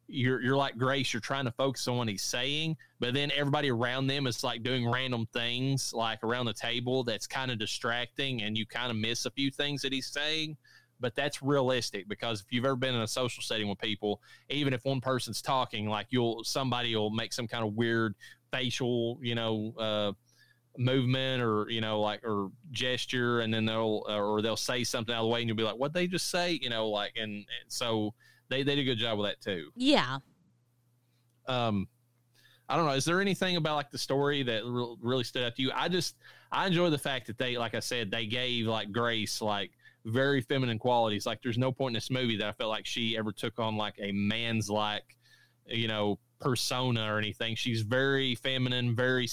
you're you're like Grace. You're trying to focus on what he's saying, but then everybody around them is like doing random things, like around the table, that's kind of distracting, and you kind of miss a few things that he's saying. But that's realistic because if you've ever been in a social setting with people, even if one person's talking, like you'll somebody will make some kind of weird facial, you know, uh, movement or you know, like or gesture, and then they'll or they'll say something out of the way, and you'll be like, "What they just say?" You know, like and, and so they they did a good job with that too. Yeah. Um, I don't know. Is there anything about like the story that re- really stood out to you? I just I enjoy the fact that they, like I said, they gave like Grace like very feminine qualities. Like there's no point in this movie that I felt like she ever took on like a man's like, you know, persona or anything. She's very feminine, very,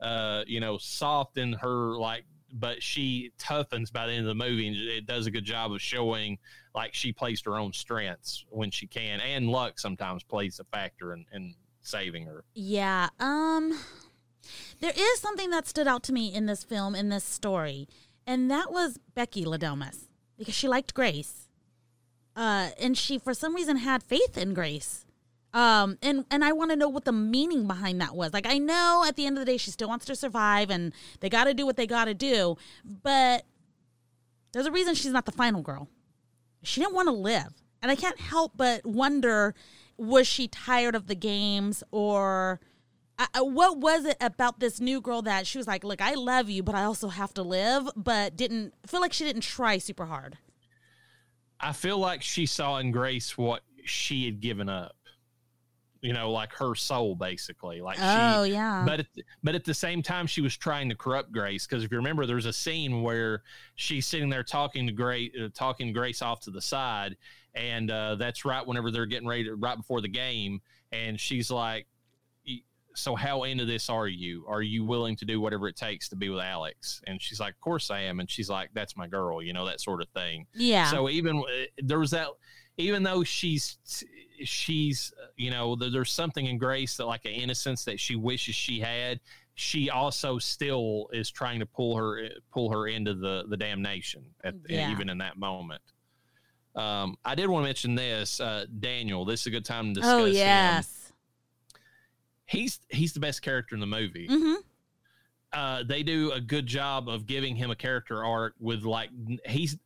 uh, you know, soft in her like, but she toughens by the end of the movie, and it does a good job of showing like she plays her own strengths when she can, and luck sometimes plays a factor in, in saving her. Yeah. Um there is something that stood out to me in this film in this story, and that was Becky Le Domas because she liked Grace. Uh and she for some reason had faith in Grace. Um, and and I want to know what the meaning behind that was. Like I know at the end of the day she still wants to survive and they got to do what they got to do, but there's a reason she's not the final girl. She didn't want to live. And I can't help but wonder was she tired of the games or uh, uh, what was it about this new girl that she was like, "Look, I love you, but I also have to live," but didn't feel like she didn't try super hard. I feel like she saw in Grace what she had given up. You know, like her soul, basically. Like, Oh she, yeah, but at, but at the same time, she was trying to corrupt Grace because if you remember, there's a scene where she's sitting there talking to Grace, uh, talking Grace off to the side, and uh, that's right whenever they're getting ready, to, right before the game, and she's like, "So how into this are you? Are you willing to do whatever it takes to be with Alex?" And she's like, "Of course I am," and she's like, "That's my girl," you know, that sort of thing. yeah, So even uh, there was that, even though she's she's you know there, there's something in Grace that like an innocence that she wishes she had. She also still is trying to pull her pull her into the the damnation at, Yeah. even in that moment. Um, I did want to mention this, uh, Daniel. This is a good time to discuss. oh him. yes, he's he's the best character in the movie. hmm uh, they do a good job of giving him a character arc with like he's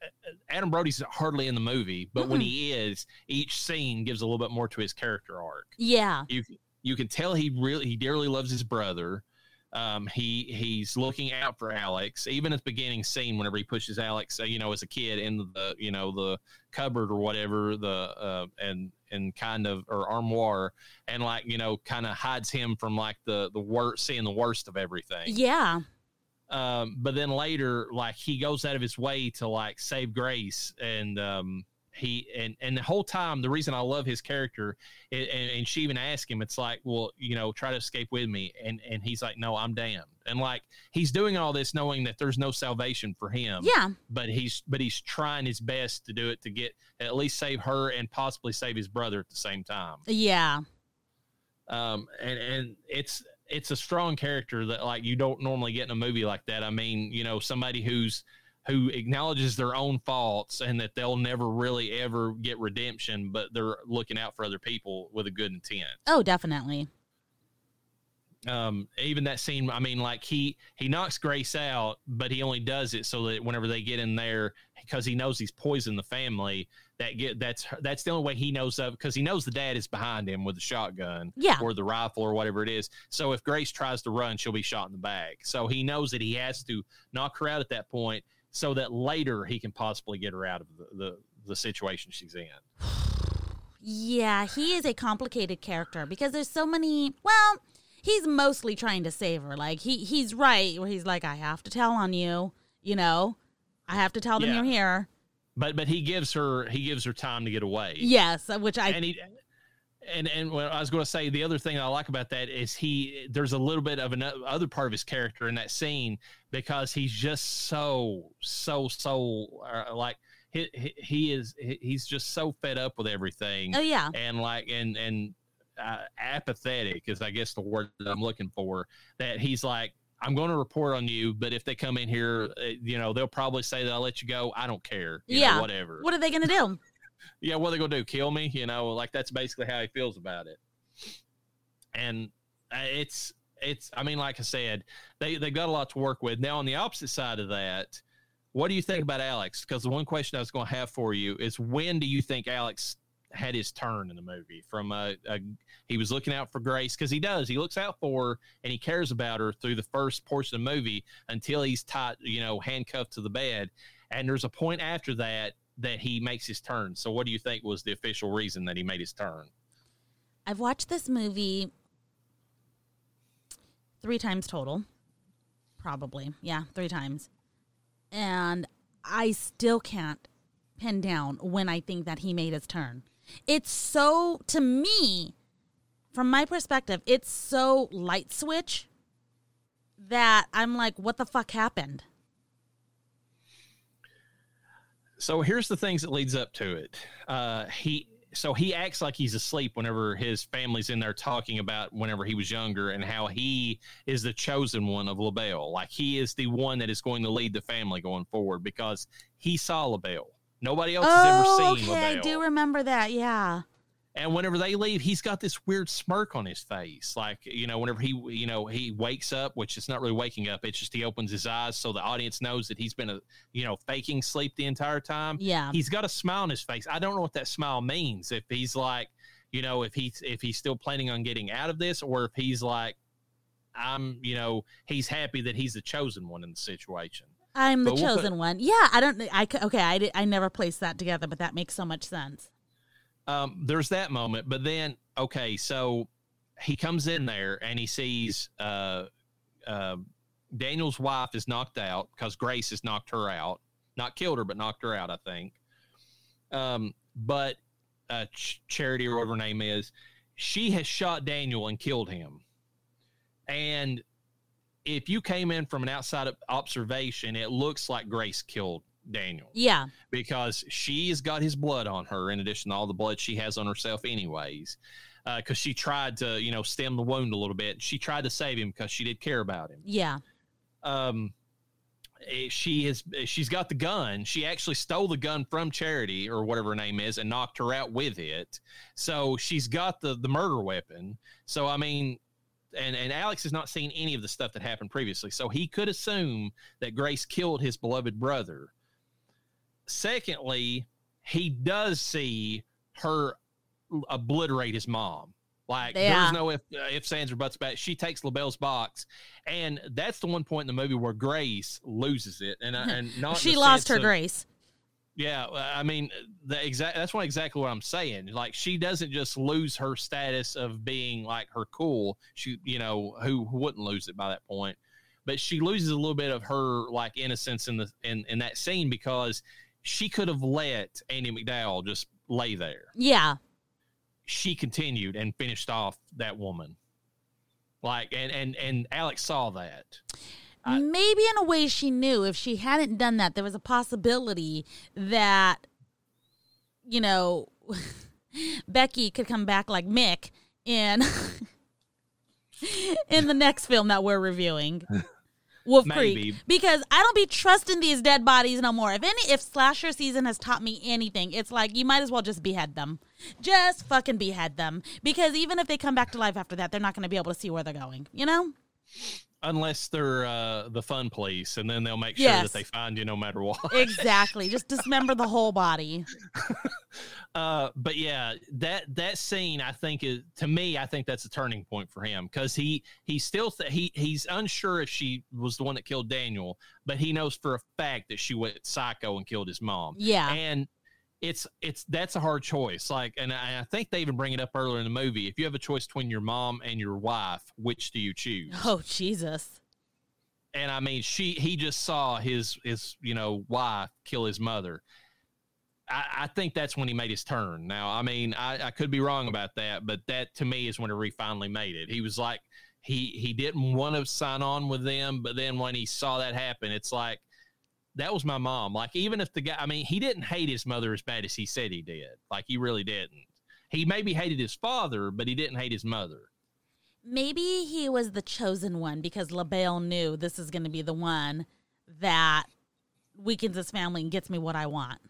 Adam Brody's hardly in the movie, but when Mm-mm. he is, each scene gives a little bit more to his character arc. yeah, You you can tell he really he dearly loves his brother. Um, he he's looking out for Alex. Even at the beginning scene, whenever he pushes Alex, uh, you know, as a kid into the you know the cupboard or whatever, the uh, and and kind of or armoire, and like you know, kind of hides him from like the the worst, seeing the worst of everything yeah, um, but then later, like he goes out of his way to like save Grace, and um, he and and the whole time, the reason I love his character, and, and, and she even asked him, it's like, well, you know, try to escape with me, and and he's like, no, I'm damned, and like he's doing all this knowing that there's no salvation for him, yeah, but he's but he's trying his best to do it to get at least save her and possibly save his brother at the same time. Yeah, um, and and it's it's a strong character that like you don't normally get in a movie like that. I mean, you know, somebody who's who acknowledges their own faults and that they'll never really ever get redemption, but they're looking out for other people with a good intent. oh definitely, Um, even that scene, I mean, like he he knocks Grace out, but he only does it so that whenever they get in there, because he knows he's poisoned the family. That get that's that's the only way he knows of because he knows the dad is behind him with the shotgun yeah, or the rifle or whatever it is. So if Grace tries to run, she'll be shot in the back. So he knows that he has to knock her out at that point so that later he can possibly get her out of the, the, the situation she's in. yeah. He is a complicated character because there's so many. Well, he's mostly trying to save her. Like he he's right where he's like, I have to tell on you. You know, I have to tell them Yeah. you're here. But but he gives her he gives her time to get away. Yes, which I and he and and what I was going to say the other thing I like about that is he there's a little bit of an other part of his character in that scene because he's just so so so uh, like he, he is he's just so fed up with everything oh yeah. and like and and uh, apathetic is I guess the word that I'm looking for that he's like I'm going to report on you but if they come in here uh, you know they'll probably say that I'll let you go. I don't care. You know, Yeah. whatever. What are they gonna do yeah, what are they gonna do? Kill me? You know, like that's basically how he feels about it. And uh, it's it's. I mean, like I said, they they got a lot to work with. Now, on the opposite side of that, what do you think about Alex? Because the one question I was going to have for you is when do you think Alex had his turn in the movie? From a, a he was looking out for Grace because he does. He looks out for her and he cares about her through the first portion of the movie until he's tied, you know, handcuffed to the bed. And there's a point after that that he makes his turn. So, what do you think was the official reason that he made his turn? I've watched this movie three times total. Probably. Yeah, three times. And I still can't pin down when I think that he made his turn. It's so, to me, from my perspective, it's so light switch that I'm like, what the fuck happened? So here's the things that leads up to it. Uh, he so he acts like he's asleep whenever his family's in there talking about whenever he was younger and how he is the chosen one of Le Bail. Like he is the one that is going to lead the family going forward because he saw Le Bail. Nobody else has Oh, ever seen okay. I do remember that. Yeah. And whenever they leave, he's got this weird smirk on his face. Like, you know, whenever he, you know, he wakes up, which is not really waking up, it's just he opens his eyes so the audience knows that he's been, a, you know, faking sleep the entire time. Yeah. He's got a smile on his face. I don't know what that smile means. If he's like, you know, if he's if he's still planning on getting out of this, or if he's like, I'm, you know, he's happy that he's the chosen one in the situation. I'm the But we'll put- chosen one. Yeah, I don't. I, okay. I did, I never placed that together, but that makes so much sense. Um, there's that moment, but then okay, so he comes in there and he sees uh, uh, Daniel's wife is knocked out because Grace has knocked her out, not killed her, but knocked her out, I think. Um, but uh, Ch- Charity or whatever her name is, she has shot Daniel and killed him, and if you came in from an outside observation, it looks like Grace killed Daniel. Yeah. because she's got his blood on her in addition to all the blood she has on herself anyways. Because she tried to you know stem the wound a little bit. She tried to save him because she did care about him. Yeah. um eh, she has she's got the gun. She actually stole the gun from charity or whatever her name is and knocked her out with it. So she's got the the murder weapon. So i mean and and alex has not seen any of the stuff that happened previously. So he could assume that grace killed his beloved brother secondly he does see her obliterate his mom like Yeah. there's no if uh, ifs ands or buts about she takes labelle's box and that's the one point in the movie where grace loses it and uh, and not she lost her of- grace. yeah, I mean, the exact that's what exactly what I'm saying. Like she doesn't just lose her status of being like her cool. She, you know, who, who wouldn't lose it by that point, but she loses a little bit of her like innocence in the in in that scene because she could have let Andie MacDowell just lay there. Yeah. She continued and finished off that woman. Like and and and Alex saw that. Maybe in a way she knew if she hadn't done that, there was a possibility that, you know, Becky could come back like Mick in in the next film that we're reviewing. Wolf Maybe. Creek. Because I don't be trusting these dead bodies no more. If any if slasher season has taught me anything, it's like you might as well just behead them. Just fucking behead them. Because even if they come back to life after that, they're not gonna be able to see where they're going. You know? Unless they're uh, the fun police, and then they'll make sure Yes. that they find you no matter what. Exactly. Just dismember the whole body. Uh, but yeah, that that scene I think is to me I think that's a turning point for him because he he still th- he he's unsure if she was the one that killed Daniel, but he knows for a fact that she went psycho and killed his mom. Yeah. and it's it's that's a hard choice. Like, and I, I think they even bring it up earlier in the movie. If you have a choice between your mom and your wife, which do you choose? Oh Jesus. and I mean, she he just saw his his you know wife kill his mother. I, I think that's when he made his turn. Now, I mean, I, I could be wrong about that, but that to me is when he finally made it. He was like he he didn't want to sign on with them, but then when he saw that happen, it's like that was my mom. Like even if the guy, I mean, he didn't hate his mother as bad as he said he did. Like he really didn't. He maybe hated his father, but he didn't hate his mother. Maybe he was the chosen one because Le Bail knew this is going to be the one that weakens his family and gets me what I want.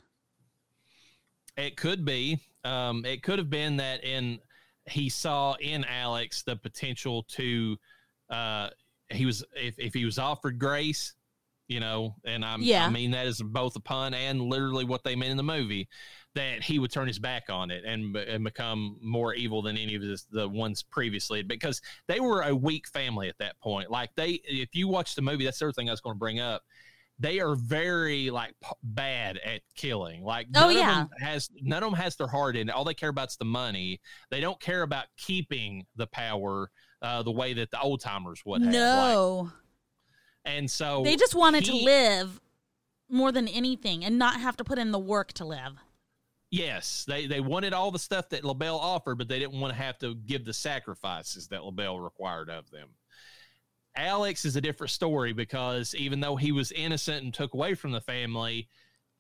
It could be. Um, it could have been that in he saw in Alex the potential to uh he was if, if he was offered grace, you know, and I'm Yeah. I mean that is both a pun and literally what they meant in the movie, that he would turn his back on it and, and become more evil than any of the ones previously because they were a weak family at that point. Like they if you watch the movie, that's the other thing I was going to bring up they are very like p- bad at killing. Like Oh, yeah. of them has none of them has their heart in it. All they care about is the money. They don't care about keeping the power uh, the way that the old timers would have. Like, No. And so they just wanted to live more than anything and not have to put in the work to live. Yes, they they wanted all the stuff that Le Bail offered, but they didn't want to have to give the sacrifices that Le Bail required of them. Alex is a different story because even though he was innocent and took away from the family,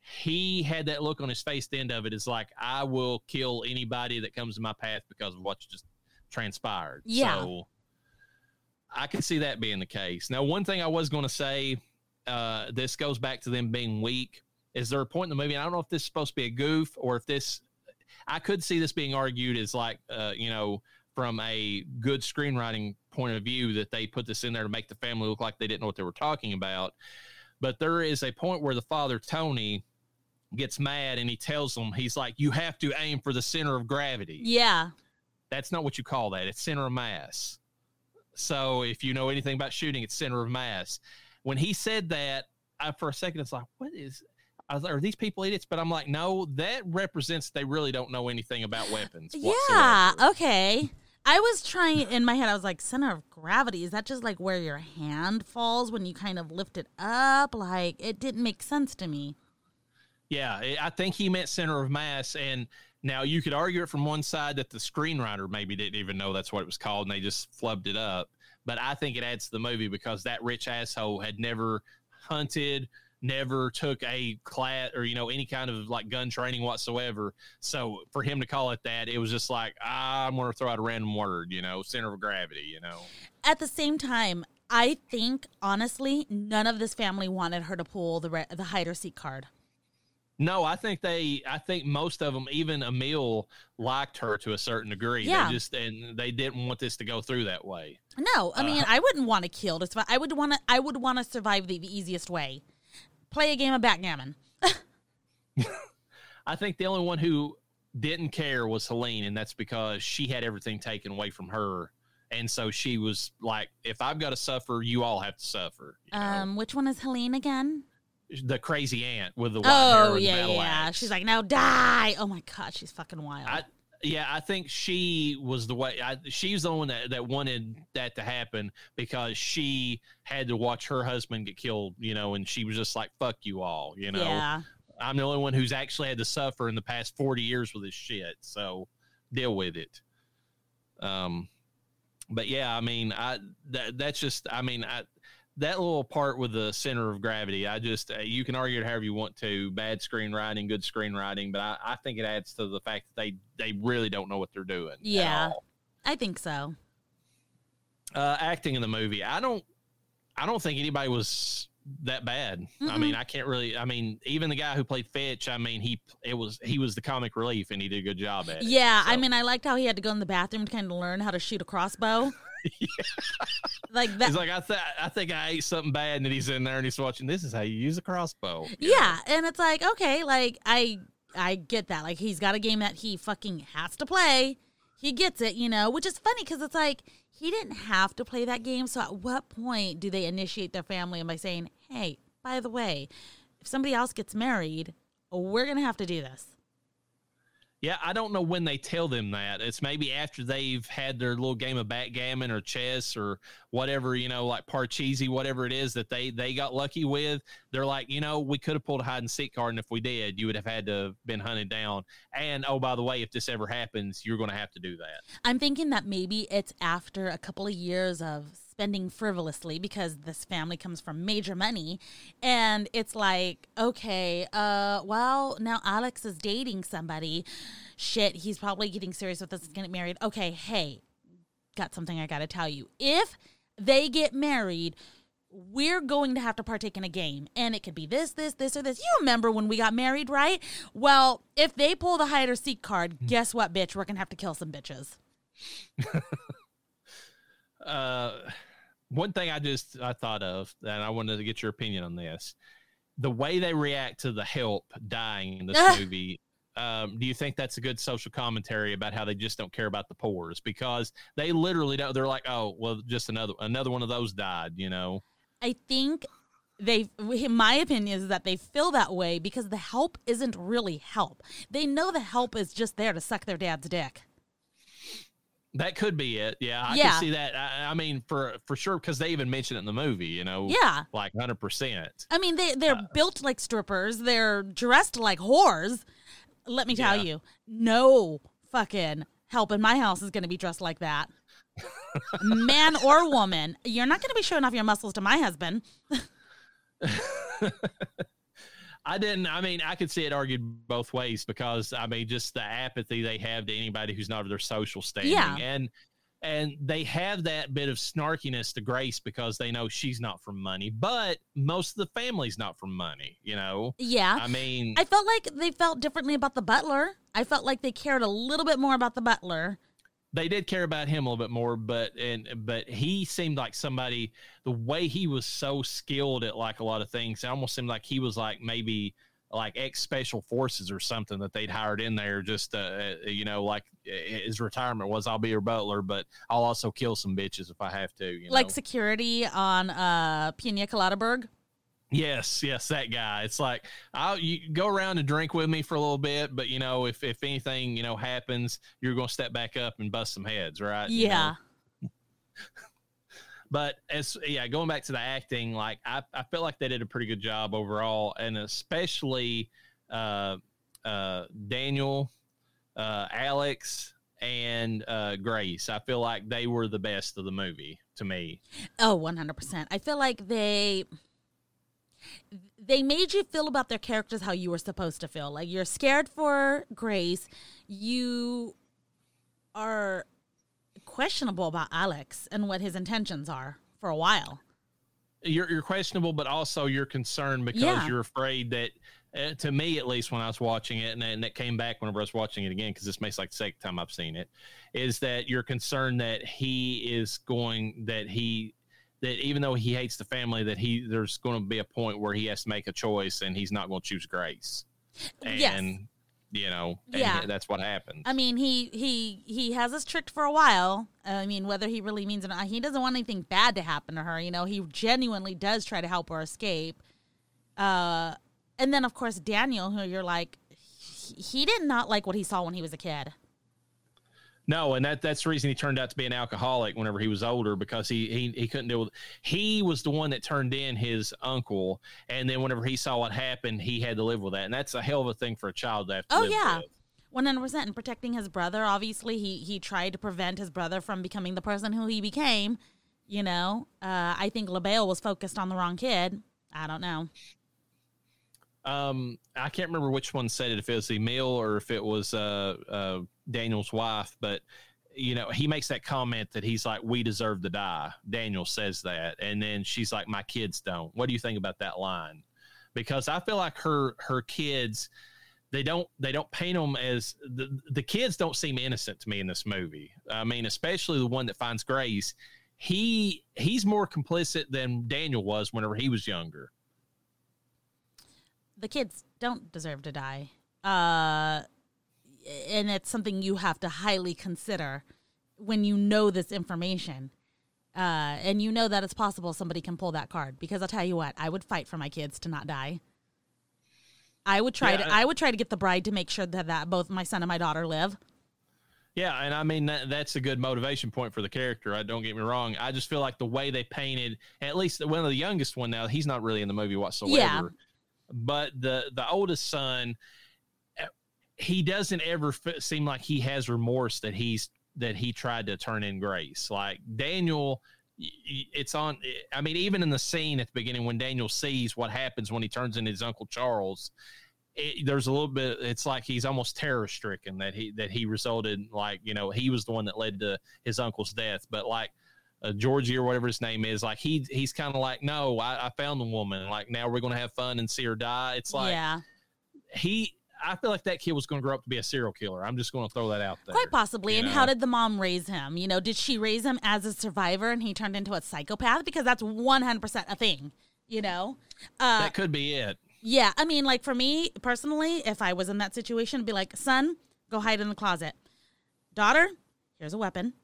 he had that look on his face. The end of it is like, I will kill anybody that comes in my path because of what just transpired. Yeah. So I can see that being the case. Now, one thing I was going to say, uh, this goes back to them being weak. Is there a point in the movie? I don't know if this is supposed to be a goof or if this I could see this being argued as like, uh, you know, from a good screenwriting point of view that they put this in there to make the family look like they didn't know what they were talking about. But there is a point where the father Tony gets mad and he tells them he's like, "You have to aim for the center of gravity." Yeah. That's not what you call that. It's center of mass. So if you know anything about shooting, it's center of mass. When he said that, I, for a second, it's like, what is? I was like, are these people idiots? But I'm like, no, that represents they really don't know anything about weapons. Yeah. whatsoever. Okay. I was trying in my head. I was like, center of gravity. Is that just like where your hand falls when you kind of lift it up? Like it didn't make sense to me. Yeah, I- I think he meant center of mass. And now you could argue it from one side that the screenwriter maybe didn't even know that's what it was called and they just flubbed it up. But I think it adds to the movie because that rich asshole had never hunted, never took a class or, you know, any kind of like gun training whatsoever. So for him to call it that, it was just like, I'm going to throw out a random word, you know, center of gravity, you know. At the same time, I think honestly, none of this family wanted her to pull the re- the hide or seek card. No, I think they. I think most of them, even Emil, liked her to a certain degree. Yeah. They just and they didn't want this to go through that way. No, I Uh, mean, I wouldn't want to kill to survive. I would want to. I would want to survive the, the easiest way. Play a game of backgammon. I think the only one who didn't care was Helene, and that's because she had everything taken away from her, and so she was like, "If I've got to suffer, you all have to suffer." you know? Um, which one is Helene again? The crazy aunt with the white hair Oh and yeah, yeah. axe. She's like, now die. Oh my god, she's fucking wild. I, yeah, I think she was the way. I, she's the one that, that wanted that to happen because she had to watch her husband get killed, you know, and she was just like, "Fuck you all," you know. yeah. I'm the only one who's actually had to suffer in the past 40 years with this shit, so deal with it. Um, but yeah, I mean, I that that's just, I mean, I that little part with the center of gravity, I just, uh, you can argue it however you want to, bad screenwriting, good screenwriting, but I, I think it adds to the fact that they they really don't know what they're doing. Yeah. I think so. uh, acting in the movie. I don't, I don't think anybody was that bad. I Mm-mm. mean, I can't really. I mean, even the guy who played Fitch. I mean, he it was he was the comic relief, and he did a good job at it. Yeah, I mean, I liked how he had to go in the bathroom to kind of learn how to shoot a crossbow. Like that. He's like, I, th- I think I ate something bad, and then he's in there and he's watching. This is how you use a crossbow. you know? Yeah, and it's like okay, like I I get that. Like he's got a game that he fucking has to play. He gets it, you know, which is funny because it's like he didn't have to play that game. So at what point do they initiate their family by saying, "Hey, by the way, if somebody else gets married, we're gonna have to do this." Yeah, I don't know when they tell them that. It's maybe after they've had their little game of backgammon or chess or whatever, you know, like Parcheesi, whatever it is that they they got lucky with. They're like, you know, we could have pulled a hide and seek card, and if we did, you would have had to have been hunted down. And oh, by the way, if this ever happens, you're going to have to do that. I'm thinking that maybe it's after a couple of years of spending frivolously because this family comes from major money. And it's like okay uh well now Alex is dating somebody. Shit he's probably getting serious with us getting married. Okay hey got something I got to tell you. If they get married we're going to have to partake in a game. And it could be this this this or this. You remember when we got married right? Well if they pull the hide or seek card guess what bitch? We're gonna have to kill some bitches. Uh, one thing I just I thought of, and I wanted to get your opinion on this: the way they react to the help dying in this movie. Um, do you think that's a good social commentary about how they just don't care about the poors because they literally don't? They're like, oh, well, just another another one of those died, you know. I think they, my opinion, is that they feel that way because the help isn't really help. They know the help is just there to suck their dad's dick. That could be it. Yeah, I Yeah. can see that. I, I mean, for for sure, because they even mention it in the movie. You know, Yeah. like hundred percent. I mean, they, they're uh, built like strippers, they're dressed like whores. Let me tell Yeah. you, no fucking help in my house is going to be dressed like that. Man or woman, you're not going to be showing off your muscles to my husband. I didn't. I mean, I could see it argued both ways because I mean, just the apathy they have to anybody who's not of their social standing, Yeah. and and they have that bit of snarkiness to Grace because they know she's not from money, but most of the family's not from money. You know, Yeah. I mean, I felt like they felt differently about the butler. I felt like they cared a little bit more about the butler. They did care about him a little bit more, but and but he seemed like somebody. The way he was so skilled at like a lot of things, it almost seemed like he was like maybe like ex special forces or something that they'd hired in there. Just uh, you know, like uh, his retirement was, I'll be your butler, but I'll also kill some bitches if I have to. You Like know? security on uh Pina Coladaberg. Yes, yes, that guy. It's like I'll you go around and drink with me for a little bit, but you know, if if anything you know happens, you're going to step back up and bust some heads, right? You know? Yeah. But as yeah, going back to the acting, like I I feel like they did a pretty good job overall, and especially uh uh Daniel, uh Alex, and uh Grace. I feel like they were the best of the movie to me. Oh, 100%. I feel like they they made you feel about their characters how you were supposed to feel. Like you're scared for Grace, you are questionable about Alex and what his intentions are for a while. you're you're questionable, but also you're concerned because Yeah. you're afraid that. Uh, to me, at least, when I was watching it, and, and it came back whenever I was watching it again, because this makes like the second time I've seen it, is that you're concerned that he is going that he that even though he hates the family, that he there's going to be a point where he has to make a choice, and he's not going to choose Grace, and Yes. you know, and Yeah. that's what happens. I mean, he he he has us tricked for a while. I mean, whether he really means it or not, he doesn't want anything bad to happen to her. You know, he genuinely does try to help her escape. Uh, and then of course Daniel, who you're like, he, he did not like what he saw when he was a kid. No, and that that's the reason he turned out to be an alcoholic whenever he was older because he he, he couldn't deal with he was the one that turned in his uncle and then whenever he saw what happened he had to live with that and that's a hell of a thing for a child to have to Oh yeah. One hundred percent, and protecting his brother. Obviously, he he tried to prevent his brother from becoming the person who he became. You know, uh, I think Le Bail was focused on the wrong kid. I don't know. Um, I can't remember which one said it if it was Emil or if it was uh, uh, Daniel's wife, but you know he makes that comment that he's like we deserve to die. Daniel says that, and then she's like my kids don't. What do you think about that line? Because I feel like her her kids they don't they don't paint them as the the kids don't seem innocent to me in this movie. I mean, especially the one that finds Grace. He he's more complicit than Daniel was whenever he was younger. the kids don't deserve to die. Uh, and it's something you have to highly consider when you know this information. Uh, and you know that it's possible somebody can pull that card because I'll tell you what, I would fight for my kids to not die. I would try Yeah, to I- I would try to get the bride to make sure that, that both my son and my daughter live. Yeah, and I mean that, that's a good motivation point for the character. I don't get me wrong. I just feel like the way they painted, at least one of the youngest one now, he's not really in the movie whatsoever. Yeah. But the the oldest son, he doesn't ever f- seem like he has remorse that he's that he tried to turn in Grace. Like Daniel, it's on. I mean, even in the scene at the beginning when Daniel sees what happens when he turns in his uncle Charles, it, there's a little bit it's like he's almost terror stricken that he that he resulted like you know he was the one that led to his uncle's death but like uh, Georgie or whatever his name is like he he's kind of like no I, I found the woman like now we're gonna have fun and see her die it's like yeah, he I feel like that kid was gonna grow up to be a serial killer I'm just gonna throw that out there quite possibly. And know? how did the mom raise him? You know, did she raise him as a survivor and he turned into a psychopath? Because that's one hundred percent a thing. You know, uh, that could be it Yeah, I mean, like for me personally, if I was in that situation, I'd be like, son, go hide in the closet. Daughter, here's a weapon.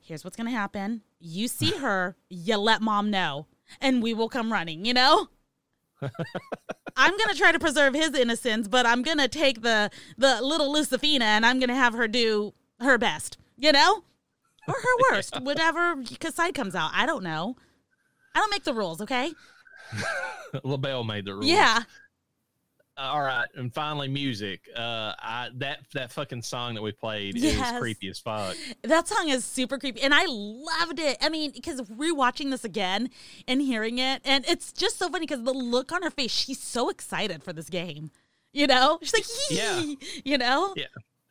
Here's what's gonna happen. You see her, you let mom know, and we will come running, you know? I'm gonna try to preserve his innocence, but I'm gonna take the the little Lucifina and I'm gonna have her do her best, you know? Or her worst, whatever Cause side comes out. I don't know. I don't make the rules, okay? Le Bail made the rules Yeah. Uh, all right, and finally, music. Uh, I that that fucking song that we played Yes. is creepy as fuck. That song is super creepy, and I loved it. I mean, because rewatching this again and hearing it, and it's just so funny because the look on her face, she's so excited for this game. You know, she's like, Yeah. you know, Yeah,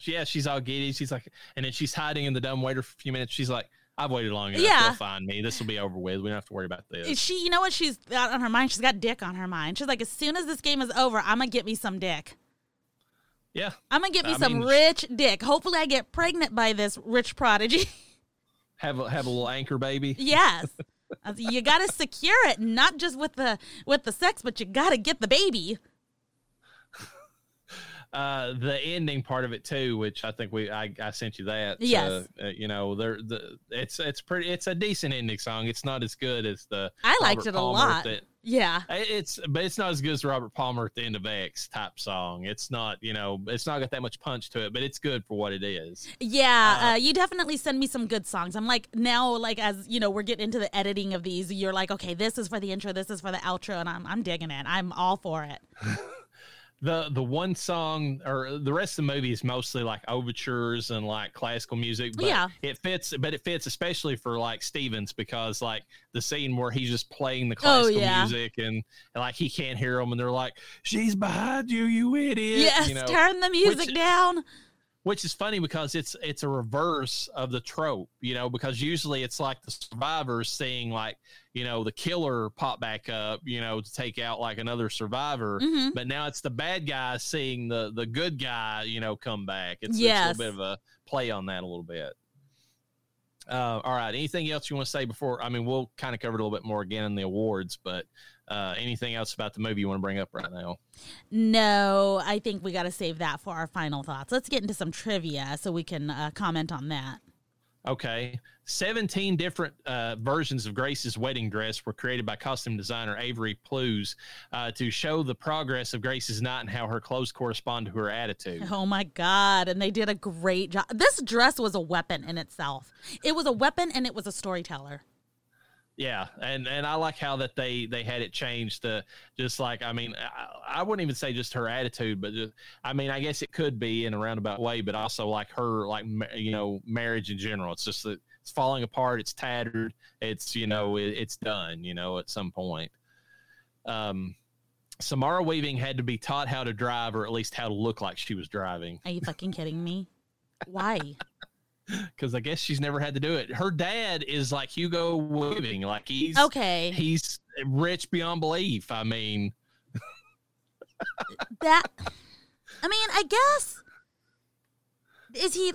yeah, she's all giddy. She's like, and then she's hiding in the dumb waiter for a few minutes. She's like, I've waited long enough. Yeah. They'll find me. This will be over with. We don't have to worry about this. She, you know what she's got on her mind? She's got dick on her mind. She's like, as soon as this game is over, I'm gonna get me some dick. Yeah. I'm gonna get me I some mean, rich dick. Hopefully, I get pregnant by this rich prodigy. Have a have a little anchor baby. yes, you got to secure it, not just with the with the sex, but you got to get the baby. Uh the ending part of it too which i think we i, I sent you that Yes. uh, uh, you know there the it's it's pretty it's a decent ending song it's not as good as the I liked Robert it a Palmer lot. that- Yeah, it's but it's not as good as robert palmer at the end of x type song it's not you know it's not got that much punch to it but it's good for what it is yeah. Uh, Uh, you definitely send me some good songs. I'm like now, like as you know, we're getting into the editing of these. You're like, okay, this is for the intro, this is for the outro, and I'm I'm digging it. I'm all for it. the the one song or the rest of the movie is mostly like overtures and like classical music but Yeah. it fits but it fits especially for like stevens because like the scene where he's just playing the Oh, classical yeah. music and, and like he can't hear them and they're like she's behind you you idiot yes, you know turn the music which- down. Which is funny because it's it's a reverse of the trope you know because usually it's like the survivors seeing like you know the killer pop back up you know to take out like another survivor. Hmm but now it's the bad guy seeing the the good guy you know come back. It's, Yes. it's a little bit of a play on that a little bit. Uh, all right. Anything else you want to say before? I mean we'll kind of cover it a little bit more again in the awards but uh, anything else about the movie you want to bring up right now No, I think we got to save that for our final thoughts. Let's get into some trivia so we can uh, comment on that. Okay. 17 different uh, versions of Grace's wedding dress were created by costume designer Avery Plews uh, to show the progress of Grace's night and how her clothes correspond to her attitude. Oh my God. And they did a great job. This dress was a weapon in itself. It was a weapon and it was a storyteller. Yeah, and and I like how that they they had it changed to just like I mean I, I wouldn't even say just her attitude, but just, I mean I guess it could be in a roundabout way, but also like her like you know marriage in general. It's just that it's falling apart, it's tattered, it's you know it, it's done, you know at some point. Um, Samara Weaving had to be taught how to drive, or at least how to look like she was driving, Are you fucking kidding me? Why? Because I guess she's never had to do it. Her dad is like Hugo Weaving, like he's Okay. he's rich beyond belief. I mean, That, I mean, I guess, is he,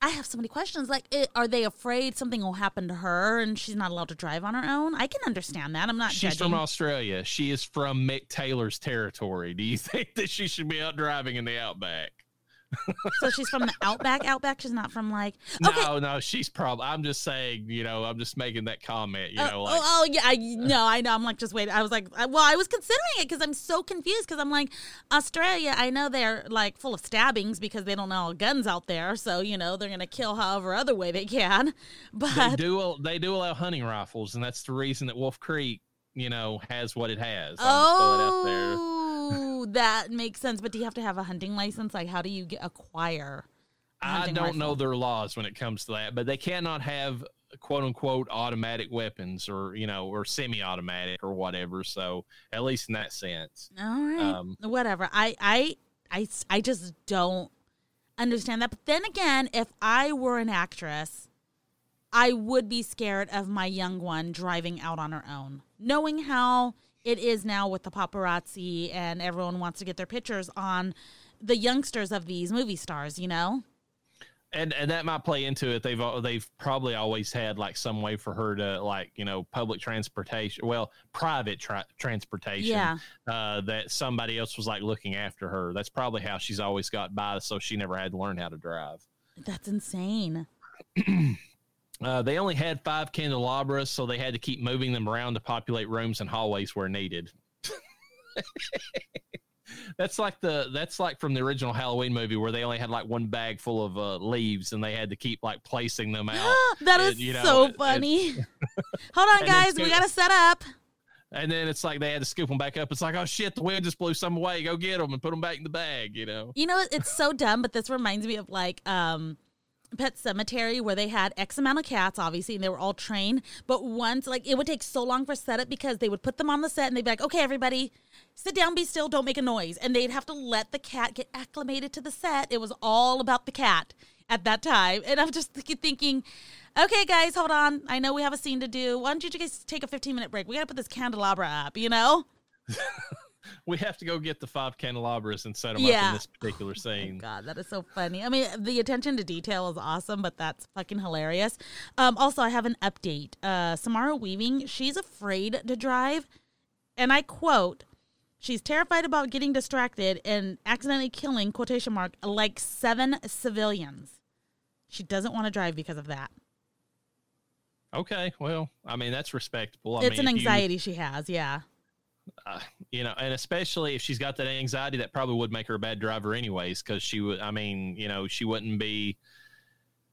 I have so many questions. Like, i are they afraid something will happen to her and she's not allowed to drive on her own? I can understand that. I'm not sure she's judging. from Australia. She is from Mick Taylor's territory. Do you think that she should be out driving in the outback? So she's from the outback. Outback. She's not from like. Okay. No, no, she's probably. I'm just saying, you know, I'm just making that comment. You Uh, know, oh, like oh, yeah, I no, I know. I'm like just wait. I was like, I, well, I was considering it because I'm so confused because I'm like Australia. I know they're like full of stabbings because they don't know all guns out there. So you know they're gonna kill however other way they can. they But do. They do allow hunting rifles, and that's the reason that Wolf Creek, you know, has what it has. I'm just throwing it out there. oh, that makes sense. But do you have to have a hunting license? Like, how do you get, acquire? I don't know their laws when it comes to that, but they cannot have quote unquote automatic weapons or you know or semi-automatic or whatever. So at least in that sense. All right, Um, whatever. I, I, I, I just don't understand that. But then again, if I were an actress, I would be scared of my young one driving out on her own, knowing how it is now with the paparazzi and everyone wants to get their pictures on the youngsters of these movie stars. You know? and and that might play into it. They've al- they've probably always had like some way for her to like you know public transportation, well private tra- transportation. Yeah. Uh, that somebody else was like looking after her. That's probably how she's always got by, so she never had to learn how to drive. That's insane. Uh, they only had five candelabras, so they had to keep moving them around to populate rooms and hallways where needed. that's like the that's like from the original Halloween movie where they only had like one bag full of uh, leaves and they had to keep like placing them out. that and, is you know, so and- funny. Hold on, and guys. We got to set up. And then it's like they had to scoop them back up. It's like, oh shit, the wind just blew some away. Go get them and put them back in the bag. You know. You know, it's so dumb, but this reminds me of like um Pet Sematary where they had X amount of cats, obviously, and they were all trained. But once, like, it would take so long for setup because they would put them on the set and they'd be like, okay, everybody, sit down, be still, don't make a noise. And they'd have to let the cat get acclimated to the set. It was all about the cat at that time. And I'm just thinking, Okay, guys, hold on. I know we have a scene to do. Why don't you guys take a 15 minute break? We got to put this candelabra up, you know? We have to go get the five candelabras and set them up in this particular scene. God, that is so funny. I mean, the attention to detail is awesome, but that's fucking hilarious. Um, also, I have an update. Uh, Samara Weaving, she's afraid to drive. And I quote, she's terrified about getting distracted and accidentally killing, quotation mark, like seven civilians. She doesn't want to drive because of that. Okay, well, I mean that's respectable. I it's mean, an if you- anxiety she has, yeah. Uh, you know, and especially if she's got that anxiety, that probably would make her a bad driver, anyways. Because she would, I mean, you know, she wouldn't be,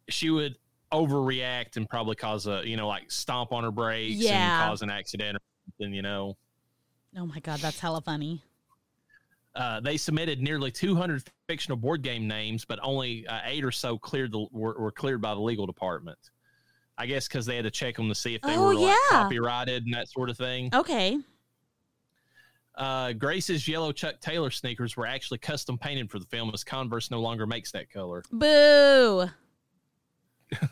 she would overreact and probably cause a, you know, like stomp on her brakes Yeah. and cause an accident or something. You know, Oh my God, that's hella funny. uh, they submitted nearly 200 fictional board game names, but only uh, eight or so cleared the were, were cleared by the legal department. I guess because they had to check them to see if they Oh, were like, yeah. copyrighted and that sort of thing. Okay. Uh, Grace's yellow Chuck Taylor sneakers were actually custom painted for the film, as Converse no longer makes that color. Boo.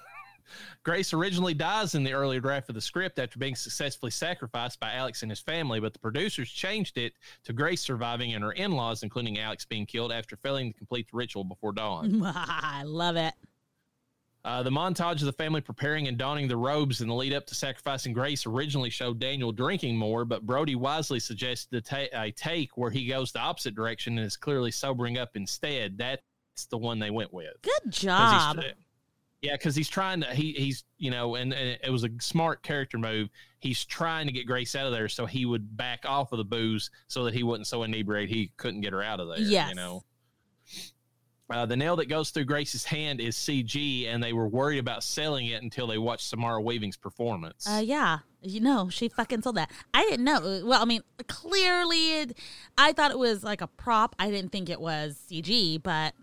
Grace originally dies in the earlier draft of the script after being successfully sacrificed by Alex and his family, but the producers changed it to Grace surviving and her in laws, including Alex, being killed after failing to complete the ritual before dawn. I love it. Uh, the montage of the family preparing and donning the robes in the lead up to sacrificing Grace originally showed Daniel drinking more, but Brody wisely suggested a, ta- a take where he goes the opposite direction and is clearly sobering up instead. That's the one they went with. Good job. yeah, because he's trying to. He he's you know, and, and it was a smart character move. He's trying to get Grace out of there so he would back off of the booze so that he wasn't so inebriated he couldn't get her out of there. Yes. you know. Uh, the nail that goes through Grace's hand is CG, and they were worried about selling it until they watched Samara Weaving's performance. Uh, yeah, you know, she fucking sold that. I didn't know. Well, I mean, clearly, it, I thought it was like a prop. I didn't think it was CG, but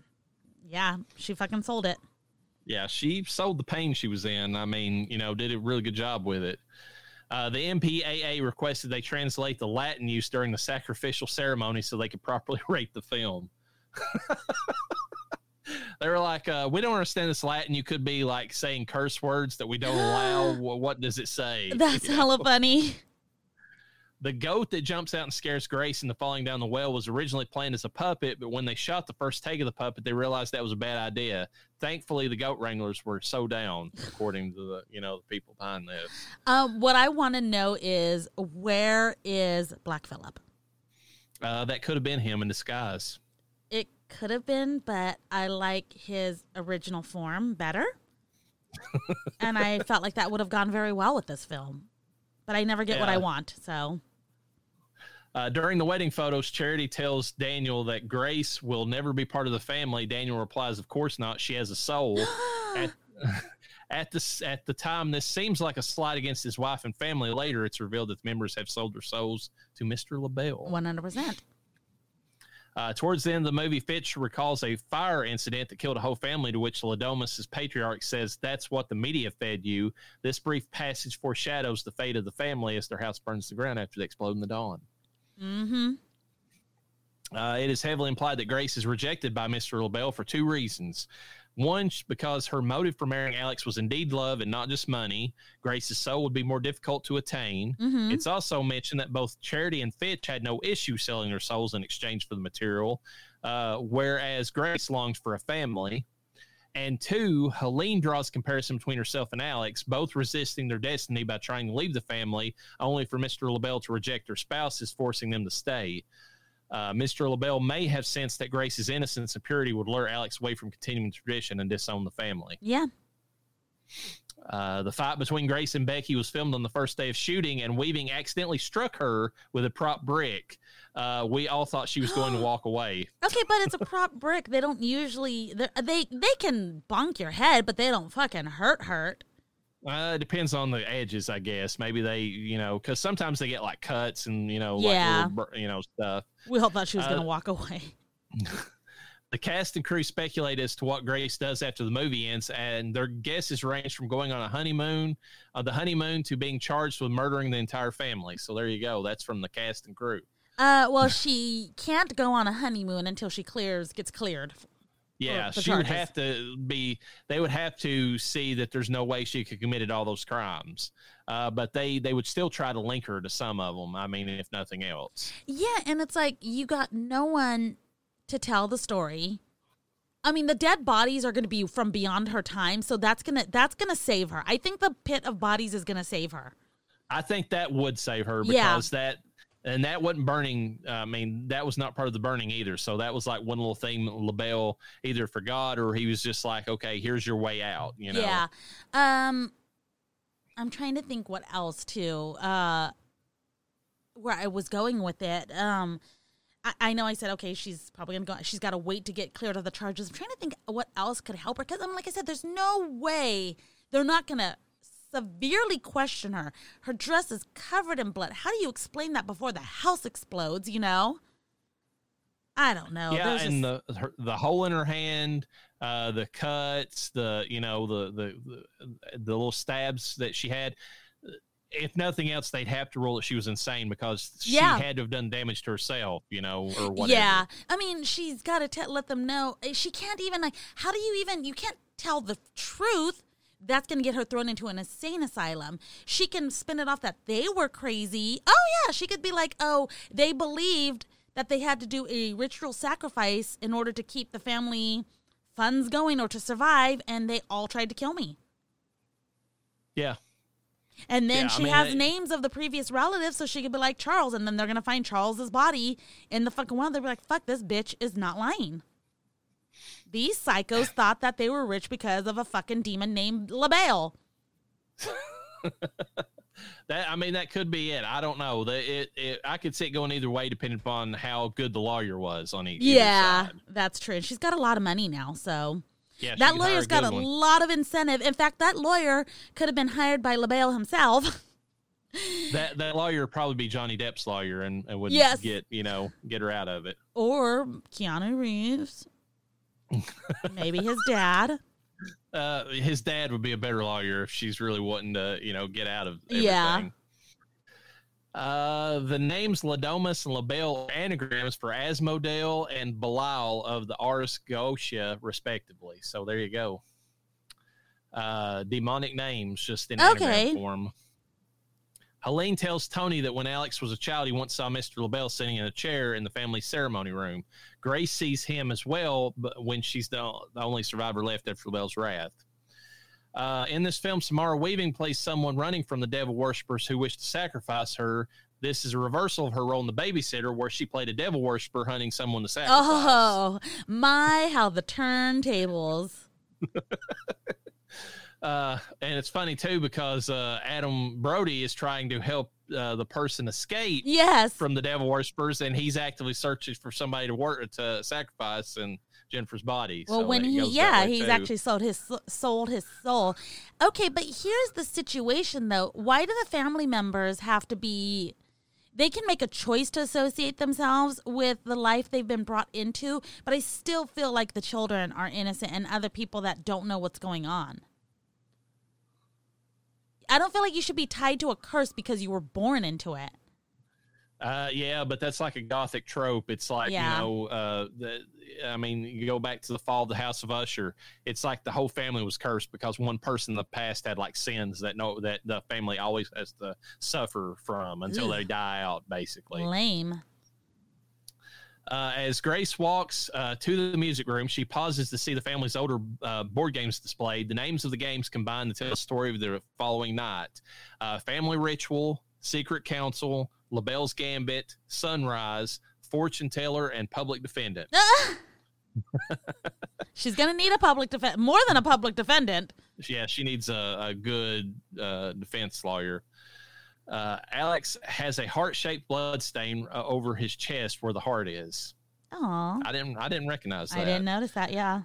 yeah, she fucking sold it. yeah, she sold the pain she was in. I mean, you know, did a really good job with it. Uh, the MPAA requested they translate the Latin use during the sacrificial ceremony so they could properly rate the film. they were like, uh, "We don't understand this Latin. You could be like saying curse words that we don't allow. Wh- What does it say?" That's You hella funny. The goat that jumps out and scares Grace into falling down the well was originally planned as a puppet, but when they shot the first take of the puppet, they realized that was a bad idea. Thankfully, the goat wranglers were so down, according to the you know the people behind this. Um, what I want to know is where is Black Phillip? Uh, that could have been him in disguise. Could have been, but I like his original form better. and I felt like that would have gone very well with this film. But I never get what I want, so. Uh, during the wedding photos, Charity tells Daniel that Grace will never be part of the family. Daniel replies, "Of course not. She has a soul." at, at this at the time, this seems like a slight against his wife and family. Later, it's revealed that the members have sold their souls to Mister Le Bail. 100%. Uh, towards the end of the movie, Fitch recalls a fire incident that killed a whole family, to which Le Domas's patriarch says, That's what the media fed you. This brief passage foreshadows the fate of the family as their house burns to the ground after they explode in the dawn. Mm-hmm. Uh, it is heavily implied that Grace is rejected by Mr. Le Bail for two reasons. One, because her motive for marrying Alex was indeed love and not just money. Grace's soul would be more difficult to attain. Mm-hmm. It's also mentioned that both Charity and Fitch had no issue selling their souls in exchange for the material, uh, whereas Grace longs for a family. And two, Helene draws comparison between herself and Alex, both resisting their destiny by trying to leave the family, only for Mr. Le Bail to reject their spouses, forcing them to stay. Uh, Mr. Le Bail may have sensed that Grace's innocence and purity would lure Alex away from continuing the tradition and disown the family. Yeah. Uh, the fight between Grace and Becky was filmed on the first day of shooting, and Weaving accidentally struck her with a prop brick. Uh, we all thought she was going to walk away. Okay, but it's a prop brick. They don't usually they they can bonk your head, but they don't fucking hurt hurt. Uh, it depends on the edges, I guess. Maybe they, you know, because sometimes they get like cuts and you know, Yeah. like little you know, stuff. We all thought she was Uh, gonna walk away. The cast and crew speculate as to what Grace does after the movie ends, and their guesses range from going on a honeymoon, uh, the honeymoon, to being charged with murdering the entire family. So there you go. That's from the cast and crew. Uh, well, she can't go on a honeymoon until she clears gets cleared. Yeah, she would have to be. They would have to see that there's no way she could committed all those crimes. Uh, but they they would still try to link her to some of them. I mean, if nothing else. Yeah, and it's like you got no one to tell the story. I mean, the dead bodies are going to be from beyond her time, so that's gonna that's gonna save her. I think the pit of bodies is gonna save her. I think that would save her Yeah. because that and that wasn't burning. I mean, that was not part of the burning either. So that was like one little thing Le Bail either forgot or he was just like, okay, here's your way out. You know. Yeah. Um I'm trying to think what else too. Uh where I was going with it. Um I, I know I said okay, she's probably gonna go. She's got to wait to get cleared of the charges. I'm trying to think what else could help her because I'm like I said, there's no way they're not gonna severely question her. Her dress is covered in blood. How do you explain that before the house explodes? You know. I don't know. yeah, There's and just- the her, the hole in her hand, uh, the cuts, the you know the, the the the little stabs that she had. If nothing else, they'd have to rule that she was insane because she Yeah. had to have done damage to herself, you know, or whatever. Yeah, I mean, she's got to let them know. Uh, She can't even like. How do you even? You can't tell the truth. That's going to get her thrown into an insane asylum. She can spin it off that they were crazy. Oh yeah, she could be like, oh, they believed that they had to do a ritual sacrifice in order to keep the family funds going or to survive, and they all tried to kill me. yeah, And then Yeah, I she mean, has they- names of the previous relatives, so she could be like Charles, and then they're gonna find Charles's body in the fucking wild. They'll be like, "Fuck, this bitch is not lying." These psychos thought that they were rich because of a fucking demon named Le Bail. That I mean, that could be it. I don't know. The, it, it I could see it going either way depending upon how good the lawyer was on each. Yeah, that's true. She's got a lot of money now, so yeah. that lawyer's got good a one. lot of incentive. In fact, that lawyer could have been hired by Le Bail himself. That that lawyer would probably be Johnny Depp's lawyer and, and would Yes. get you know get her out of it. or Keanu Reeves. Maybe his dad. Uh, his dad would be a better lawyer if she's really wanting to you know get out of everything. Yeah. Uh, the names Le Domas and Le Bail are anagrams for Asmodel and Belial of the Ars Goetia, respectively. So there you go. Uh, demonic names just in Okay. anagram form. Helene tells Tony that when Alex was a child, he once saw Mr. Le Bail sitting in a chair in the family ceremony room. Grace sees him as well, but when she's the, the only survivor left after Le Bail's wrath. Uh, in this film, Samara Weaving plays someone running from the devil worshippers who wish to sacrifice her. This is a reversal of her role in The Babysitter, where she played a devil worshiper hunting someone to sacrifice. Oh my, how the turntables. Uh, and it's funny too because uh, Adam Brody is trying to help uh, the person escape Yes. from the devil worshippers, and he's actively searching for somebody to work to sacrifice in Jennifer's body. Well, So when he, yeah, he's too. actually sold his sold his soul. Okay, but here's the situation though. Why do the family members have to be? They can make a choice to associate themselves with the life they've been brought into, but I still feel like the children are innocent and other people that don't know what's going on. I don't feel like you should be tied to a curse because you were born into it. Uh, yeah, but that's like a gothic trope. It's like Yeah. you know, uh, the, I mean, you go back to the fall of the House of Usher. It's like the whole family was cursed because one person in the past had like sins that no that the family always has to suffer from until they die out, basically. Lame. Uh, as Grace walks uh, to the music room, she pauses to see the family's older uh, board games displayed. The names of the games combine to tell the story of the following night uh, Family Ritual, Secret Council, Le Bail's Gambit, Sunrise, Fortune Teller, and Public Defendant. She's gonna need a public defense, more than a public defendant. Yeah, she needs a, a good uh, defense lawyer. Uh, Alex has a heart-shaped blood stain uh, over his chest where the heart is. Aw, I didn't. I didn't recognize that. I didn't notice that. Yeah.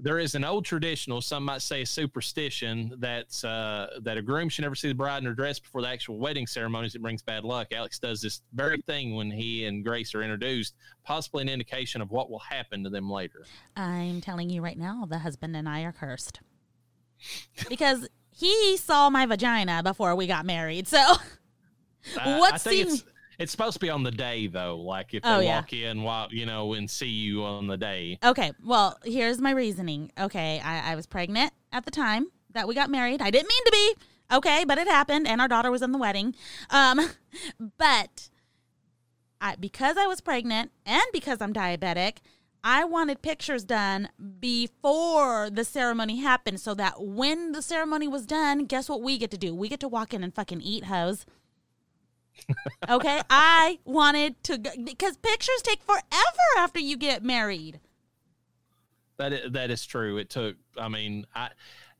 there is an old traditional, some might say a superstition, that uh, that a groom should never see the bride in her dress before the actual wedding ceremonies. It brings bad luck. Alex does this very thing when he and Grace are introduced, possibly an indication of what will happen to them later. I'm telling you right now, the husband and I are cursed. Because he saw my vagina before we got married. So I- What it's It's supposed to be on the day though. Like if they Oh, yeah. walk in while you know and see you on the day. Okay, well, here's my reasoning. Okay, I, I was pregnant at the time that we got married. I didn't mean to be. Okay, but it happened, and our daughter was in the wedding. Um, but I, because I was pregnant and because I'm diabetic, I wanted pictures done before the ceremony happened, so that when the ceremony was done, guess what we get to do? We get to walk in and fucking eat hoes. okay, I wanted to go, because pictures take forever after you get married. That is, that is true. It took. I mean, I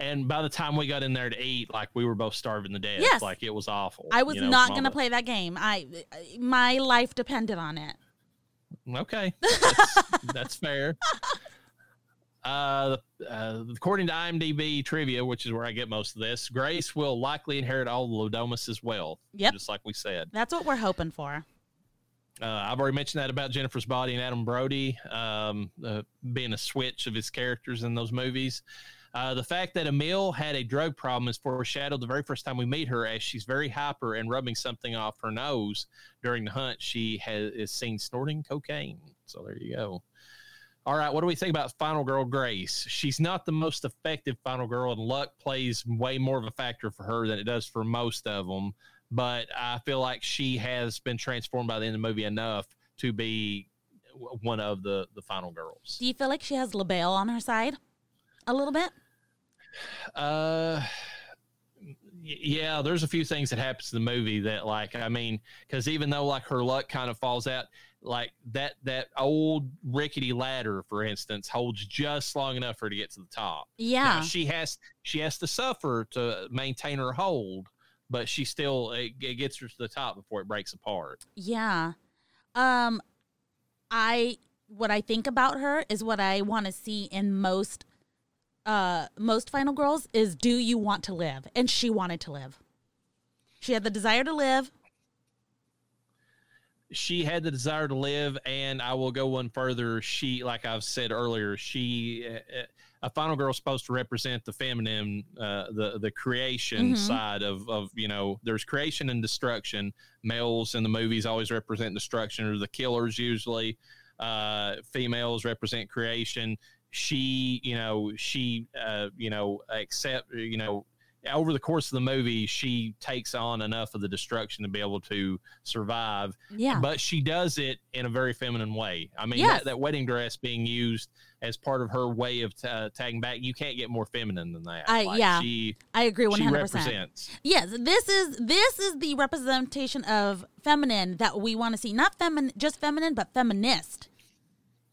and by the time we got in there to eat, like we were both starving to death. Yes. Like it was awful. I was you know, not going to play that game. I my life depended on it. Okay, that's, that's fair. Uh, uh, according to IMDb trivia, which is where I get most of this, Grace will likely inherit all the Le Domas as well. Yep. just like we said. That's what we're hoping for. Uh, I've already mentioned that about Jennifer's Body and Adam Brody um, uh, being a switch of his characters in those movies. Uh, the fact that Emil had a drug problem is foreshadowed the very first time we meet her, as she's very hyper and rubbing something off her nose during the hunt. She has is seen snorting cocaine. So there you go. All right, what do we think about Final Girl Grace? She's not the most effective Final Girl, and luck plays way more of a factor for her than it does for most of them. But I feel like she has been transformed by the end of the movie enough to be one of the the final girls. Do you feel like she has Le Bail on her side? A little bit? Uh, yeah, there's a few things that happens in the movie that, like, I mean, because even though like her luck kind of falls out, like that that old rickety ladder, for instance, holds just long enough for her to get to the top. Yeah. Now, she has she has to suffer to maintain her hold, but she still it, it gets her to the top before it breaks apart. Yeah. Um I what I think about her is what I want to see in most uh most final girls is do you want to live? And she wanted to live. She had the desire to live. she had the desire to live and i will go one further she like i've said earlier she uh, a final girl is supposed to represent the feminine uh, the the creation Mhm. side of of you know there's creation and destruction males in the movies always represent destruction or the killers usually uh females represent creation she you know she uh you know accept you know over the course of the movie she takes on enough of the destruction to be able to survive Yeah. but she does it in a very feminine way. I mean, Yes. that, that wedding dress being used as part of her way of uh, tagging back, you can't get more feminine than that. I- yeah, she I agree 100%. represents. Yes, this is this is the representation of feminine that we want to see. Not feminine, just feminine, but feminist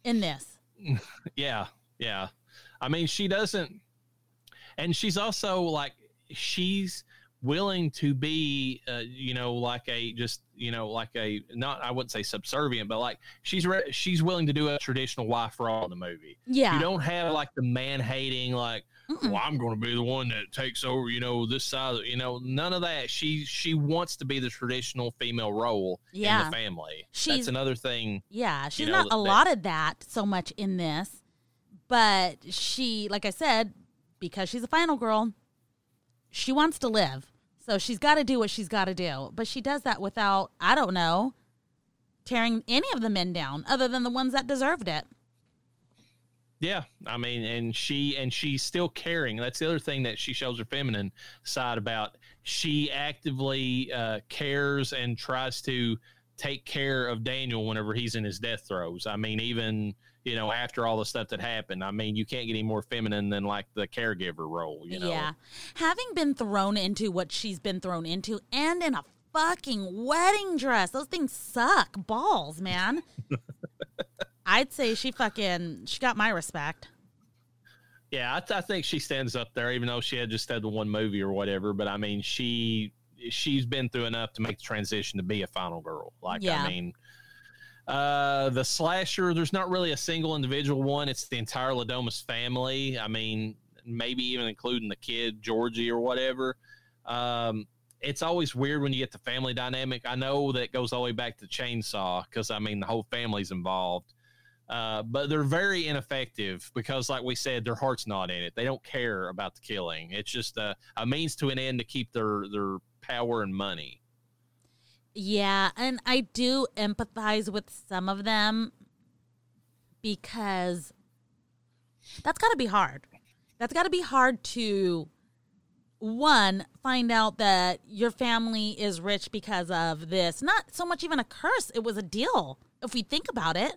in this. Yeah, yeah. I mean, she doesn't, and she's also like she's willing to be, uh, you know, like a just you know like a not I wouldn't say subservient, but like she's re- she's willing to do a traditional wife role in the movie. Yeah. You don't have like the man hating like. Mm-mm. well, I'm going to be the one that takes over, you know, this side, you know, none of that. She she wants to be the traditional female role Yeah. in the family. She's- That's another thing. Yeah, she's know, not that- allotted that so much in this, but she, like I said, because she's a final girl, she wants to live. So she's got to do what she's got to do. But she does that without, I don't know, tearing any of the men down other than the ones that deserved it. Yeah, I mean, and she and she's still caring. That's the other thing that she shows her feminine side about. She actively uh, cares and tries to take care of Daniel whenever he's in his death throes. I mean, even you know after all the stuff that happened. I mean, you can't get any more feminine than like the caregiver role. You know? Yeah. Having been thrown into what she's been thrown into and in a fucking wedding dress, those things suck balls, man. I'd say she fucking, she got my respect. Yeah, I, th- I think she stands up there, even though she had just had the one movie or whatever. But I mean, she she's been through enough to make the transition to be a final girl. Like, Yeah. I mean, uh, the slasher. There's not really a single individual one. It's the entire Le Domas family. I mean, maybe even including the kid Georgie or whatever. Um, it's always weird when you get the family dynamic. I know that goes all the way back to Chainsaw because I mean the whole family's involved. Uh, but they're very ineffective because, like we said, their heart's not in it. They don't care about the killing. It's just a, a means to an end to keep their their power and money. Yeah, and I do empathize with some of them because that's got to be hard. That's got to be hard to one find out that your family is rich because of this. Not so much even a curse, it was a deal if we think about it.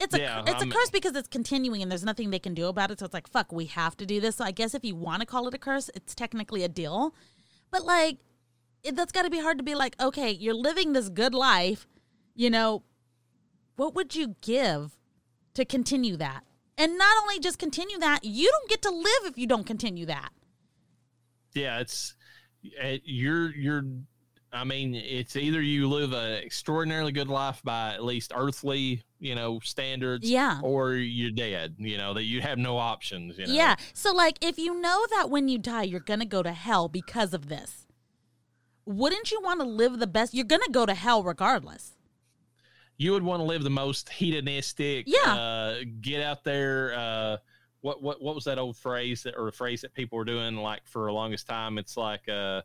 It's a Yeah, it's a I'm- curse because it's continuing and there's nothing they can do about it. So it's like fuck, we have to do this. So I guess if you want to call it a curse, it's technically a deal. But like it, that's got to be hard to be like, okay, you're living this good life, you know, what would you give to continue that? And not only just continue that, you don't get to live if you don't continue that. yeah it's uh, you're you're i mean it's either you live an extraordinarily good life by at least earthly you know standards Yeah. or you're dead you know that you have no options you know? Yeah. So, like, if you know that when you die, you're going to go to hell because of this, wouldn't you want to live the best? You're going to go to hell regardless. you would want to live the most hedonistic Yeah. uh get out there uh what what what was that old phrase that or a phrase that people were doing like for the longest time it's like uh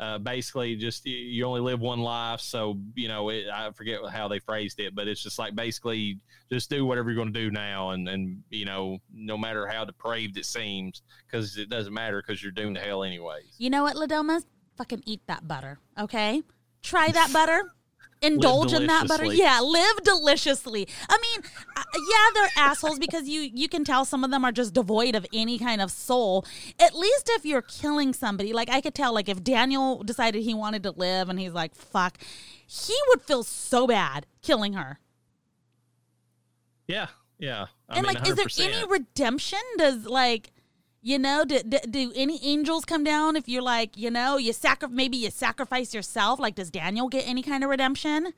uh, basically, just you, you only live one life, so you know it, I forget how they phrased it, but it's just like basically just do whatever you're going to do now, and and you know no matter how depraved it seems, because it doesn't matter because you're doomed to hell anyways. You know what, Le Domas? Fucking eat that butter, okay? Try that butter. Indulge in that butter. Yeah, live deliciously. I mean, uh, yeah, they're assholes because you you can tell some of them are just devoid of any kind of soul. At least if you're killing somebody, like I could tell, like if Daniel decided he wanted to live and he's like, "Fuck," he would feel so bad killing her. Yeah, yeah. I and mean, like, is there any redemption? Does like, you know, do, do, do any angels come down if you're like, you know, you sacri- maybe you sacrifice yourself? Like, does Daniel get any kind of redemption?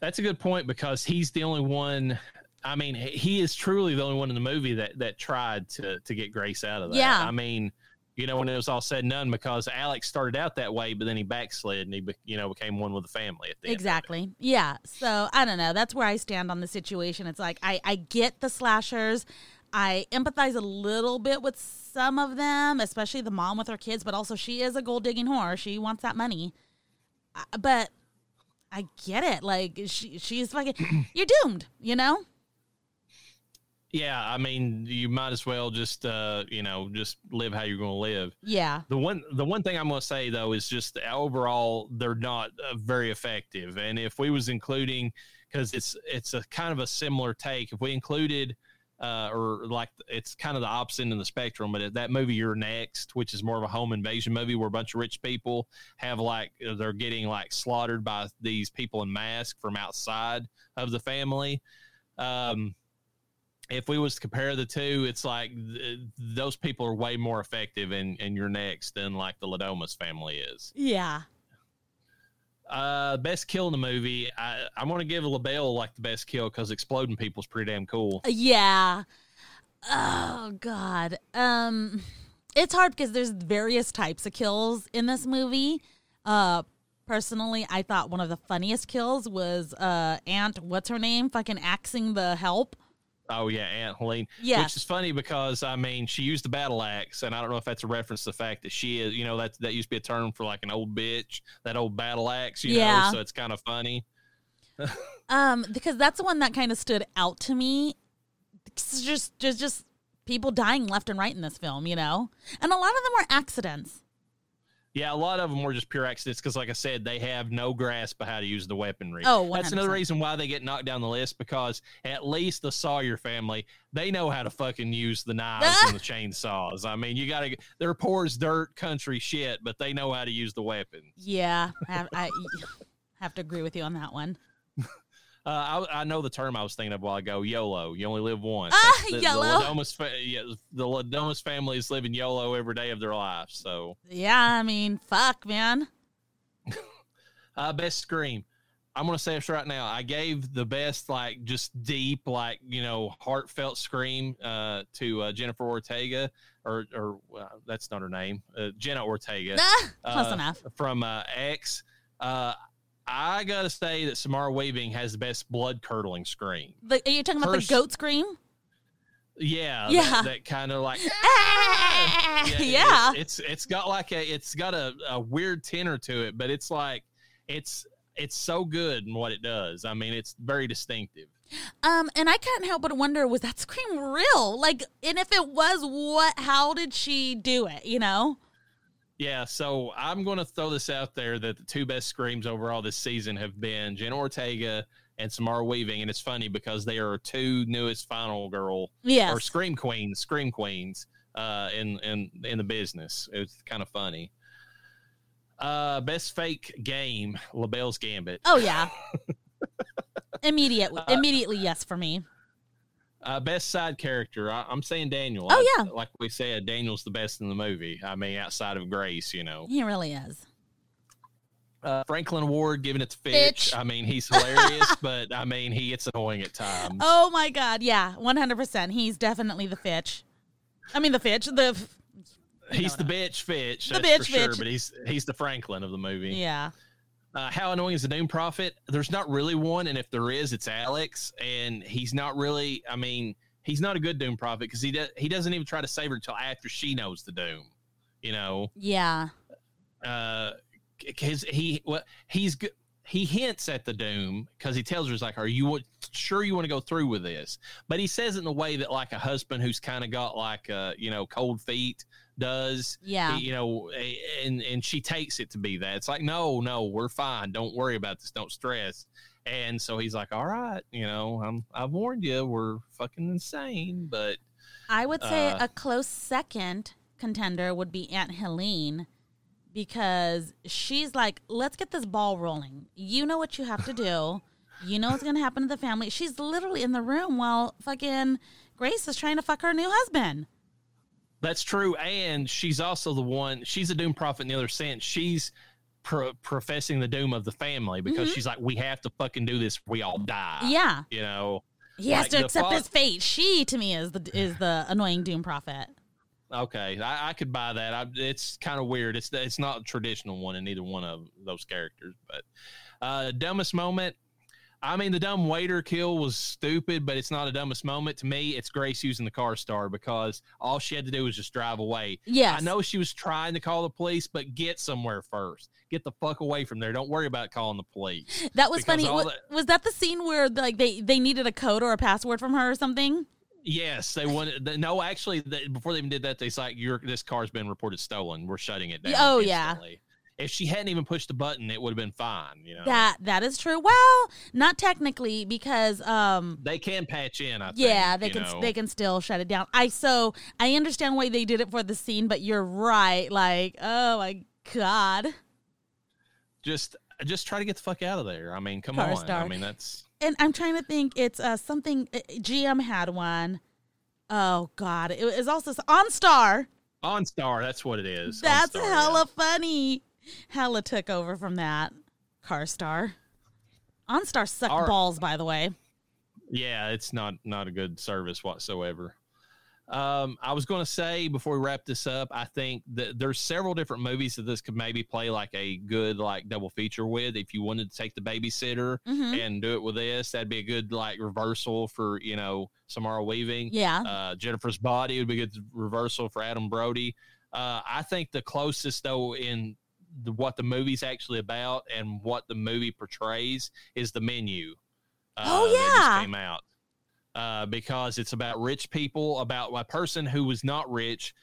That's a good point because he's the only one. I mean, he- is truly the only one in the movie that that tried to to get Grace out of that. Yeah. I mean, you know, when it was all said and done, because Alex started out that way, but then he backslid and he, be- you know, became one with the family at the end. Exactly. Yeah. So I don't know. That's where I stand on the situation. It's like I I get the slashers. I empathize a little bit with some of them, especially the mom with her kids, but also she is a gold digging whore. She wants that money. Uh, But I get it. Like she she's fucking you're doomed, you know? Yeah, I mean, you might as well just, uh, you know, just live how you're going to live. Yeah. The one, the one thing I'm going to say though is just overall they're not uh, very effective. And if we was including, because it's it's a kind of a similar take. If we included, uh, or like it's kind of the opposite end of the spectrum, but that movie You're Next, which is more of a home invasion movie where a bunch of rich people have like they're getting like slaughtered by these people in masks from outside of the family. Um, if we was to compare the two, it's like th- those people are way more effective in, in You're Next than like the Le Domas family is. Yeah. Uh, best kill in the movie, I, I'm to give Le Bail like the best kill because exploding people's pretty damn cool. Yeah. Oh God. Um, it's hard because there's various types of kills in this movie. Uh, personally, I thought one of the funniest kills was uh Aunt. What's her name? Fucking axing the help. Oh yeah, Aunt Helene. Yes. Which is funny because I mean she used the battle axe, and I don't know if that's a reference to the fact that she is, you know, that that used to be a term for like an old bitch, that old battle axe, you Yeah. know. So it's kind of funny. Um, because that's the one that kind of stood out to me. It's just, just, just people dying left and right in this film, you know, and a lot of them were accidents. Yeah, a lot of them were just pure accidents because, like I said, they have no grasp of how to use the weaponry. Oh, that's another reason why they get knocked down the list because at least the Sawyer family they know how to fucking use the knives and the chainsaws. I mean, you got to. They're poor as dirt country shit, but they know how to use the weapon. Yeah, I I have to agree with you on that one. Uh, I, I know the term I was thinking of a while ago. YOLO. You only live once. Ah, the, YOLO. The Le Domas, fa- yeah, the Le Domas family is living YOLO every day of their life. So, Yeah, I mean, fuck, man. uh, best scream. I'm gonna say this right now. I gave the best, like, just deep, like, you know, heartfelt scream uh, to uh, Jennifer Ortega, or, or uh, that's not her name, uh, Jenna Ortega. Ah, close uh, enough. From uh, X. Uh, I gotta say that Samara Weaving has the best blood curdling scream. The, are you talking about First- the goat scream? Yeah, Yeah. that, that kind of like yeah, yeah, It's, it's it's got like a it's got a, a weird tenor to it, but it's like it's it's so good in what it does. I mean, it's very distinctive. Um, and I can't help but wonder, was that scream real? Like, and if it was, what? How did she do it? You know? Yeah, so I'm going to throw this out there that the two best screams overall this season have been Jenna Ortega and Samara Weaving, and it's funny because they are two newest Final Girl or Scream Queens, Scream Queens uh, in in in the business. It's kind of funny. Uh, best fake game, Le Bail's Gambit. Oh yeah. Uh, immediately yes for me. Uh, best side character, I, I'm saying Daniel. Oh, I- yeah. like we said, Daniel's the best in the movie. I mean, outside of Grace, you know. He really is. Uh, Franklin Ward giving it to Fitch. Fitch. I mean, he's hilarious, but I mean, he gets annoying at times. Oh my god, yeah, one hundred percent. He's definitely the Fitch. I mean the Fitch, the he's the bitch Fitch, The bitch sure. Fitch. But he's he's the Franklin of the movie. yeah. Uh, how annoying is the Doom Prophet? There's not really one, and if there is, it's Alex, and he's not really. I mean, he's not a good Doom Prophet because he does he doesn't even try to save her until after she knows the Doom. You know, Yeah. uh, because he what he's good. He hints at the doom because he tells her, "He's like, are you sure you want to go through with this?" But he says it in a way that, like a husband who's kind of got like, uh, you know, cold feet does. Yeah. You know, and and she takes it to be that. It's like, no, no, we're fine. Don't worry about this. Don't stress. And so he's like, all right, you know, I'm I've warned you. We're fucking insane, but I would say Uh, a close second contender would be Aunt Helene because she's like, let's get this ball rolling. You know what you have to do. You know what's going to happen to the family. She's literally in the room while fucking Grace is trying to fuck her new husband. That's true, and she's also the one. She's a doom prophet in the other sense. She's pro- professing the doom of the family because she's like, "We have to fucking do this. We all die." Mm-hmm. Yeah. you know. He has to accept fa- his fate. She, to me, is the is the annoying doom prophet. Okay, I, I could buy that. I, it's kind of weird. It's it's not a traditional one in either one of those characters. But uh, dumbest moment. I mean, the dumb waiter kill was stupid, but it's not a dumbest moment to me. It's Grace using the car star because all she had to do was just drive away. Yeah. I know she was trying to call the police, but get somewhere first. Get the fuck away from there. Don't worry about calling the police. That was Because funny. all Wa- that- was that the scene where like they they needed a code or a password from her or something? Yes, they wanted. No, actually, they, before they even did that, they like, "Your this car's been reported stolen. We're shutting it down." Oh, yeah. Instantly." If she hadn't even pushed the button, it would have been fine. You know, That that is true. Well, not technically because um they can patch in. I think, yeah, they can know. they can still shut it down. I so I understand why they did it for the scene, but you're right. Like, oh my god. just just try to get the fuck out of there. I mean, come Car on. star. I mean, that's And I'm trying to think. It's uh something. uh, GM had one. Oh god, it was also OnStar. OnStar. That's what it is. That's OnStar, hella yeah. funny. Hella took over from that. CarStar. OnStar sucked Our- balls, by the way. Yeah, it's not not a good service whatsoever. Um, I was going to say before we wrap this up, I think that there's several different movies that this could maybe play like a good like double feature with. If you wanted to take the babysitter Mhm. and do it with this, that'd be a good like reversal for you know Samara Weaving. Yeah. Uh, Jennifer's Body would be a good reversal for Adam Brody. Uh, I think the closest though in the, what the movie's actually about and what the movie portrays is the menu. Uh, Oh, yeah. came out uh, because it's about rich people, about a person who was not rich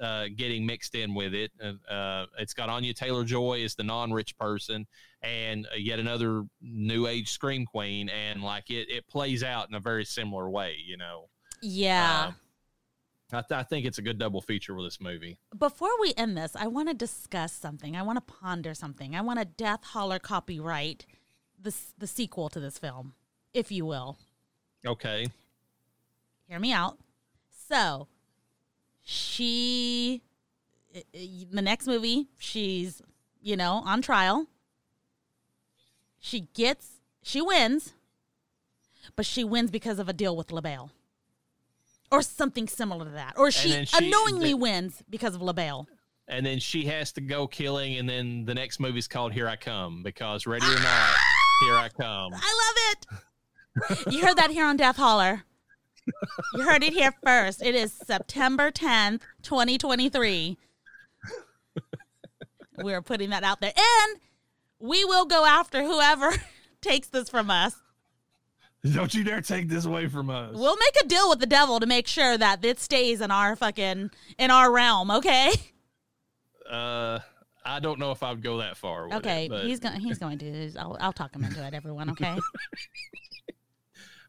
uh, getting mixed in with it. Uh, uh, it's got Anya Taylor Joy as the non-rich person, and uh, yet another new age scream queen, and like it, it plays out in a very similar way. You know, yeah. Uh, I, th- I think it's a good double feature with this movie. Before we end this, I want to discuss something. I want to ponder something. I want to Death Holler copyright the the sequel to this film, if you will. Okay, Hear me out. So, she the next movie, she's, you know, on trial. She gets she wins, but she wins because of a deal with Le Bail. Or something similar to that. Or she, she- unknowingly the- wins because of Le Bail. and then she has to go killing, and then the next movie's called Here I Come because ready or ah! not, here I come. I love it. you heard that here on Death Holler. You heard it here first. It is September 10th, 2023. We're putting that out there. And we will go after whoever takes this from us. Don't you dare take this away from us. We'll make a deal with the devil to make sure that it stays in our fucking in our realm, okay? uh, I don't know if I would go that far. With Okay, it, but- he's going he's going to I'll, I'll talk him into it everyone, okay?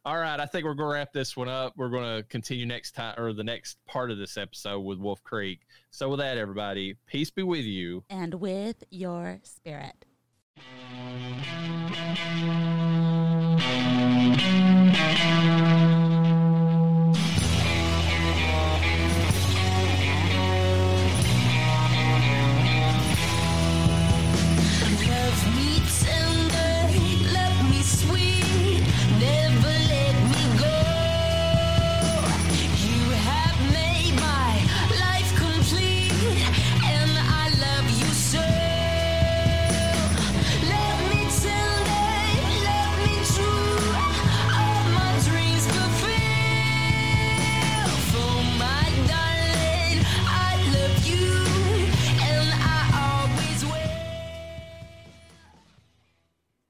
All right, I think we're going to wrap this one up. We're going to continue next time or the next part of this episode with Wolf Creek. So, with that, everybody, peace be with you. and with your spirit. Thank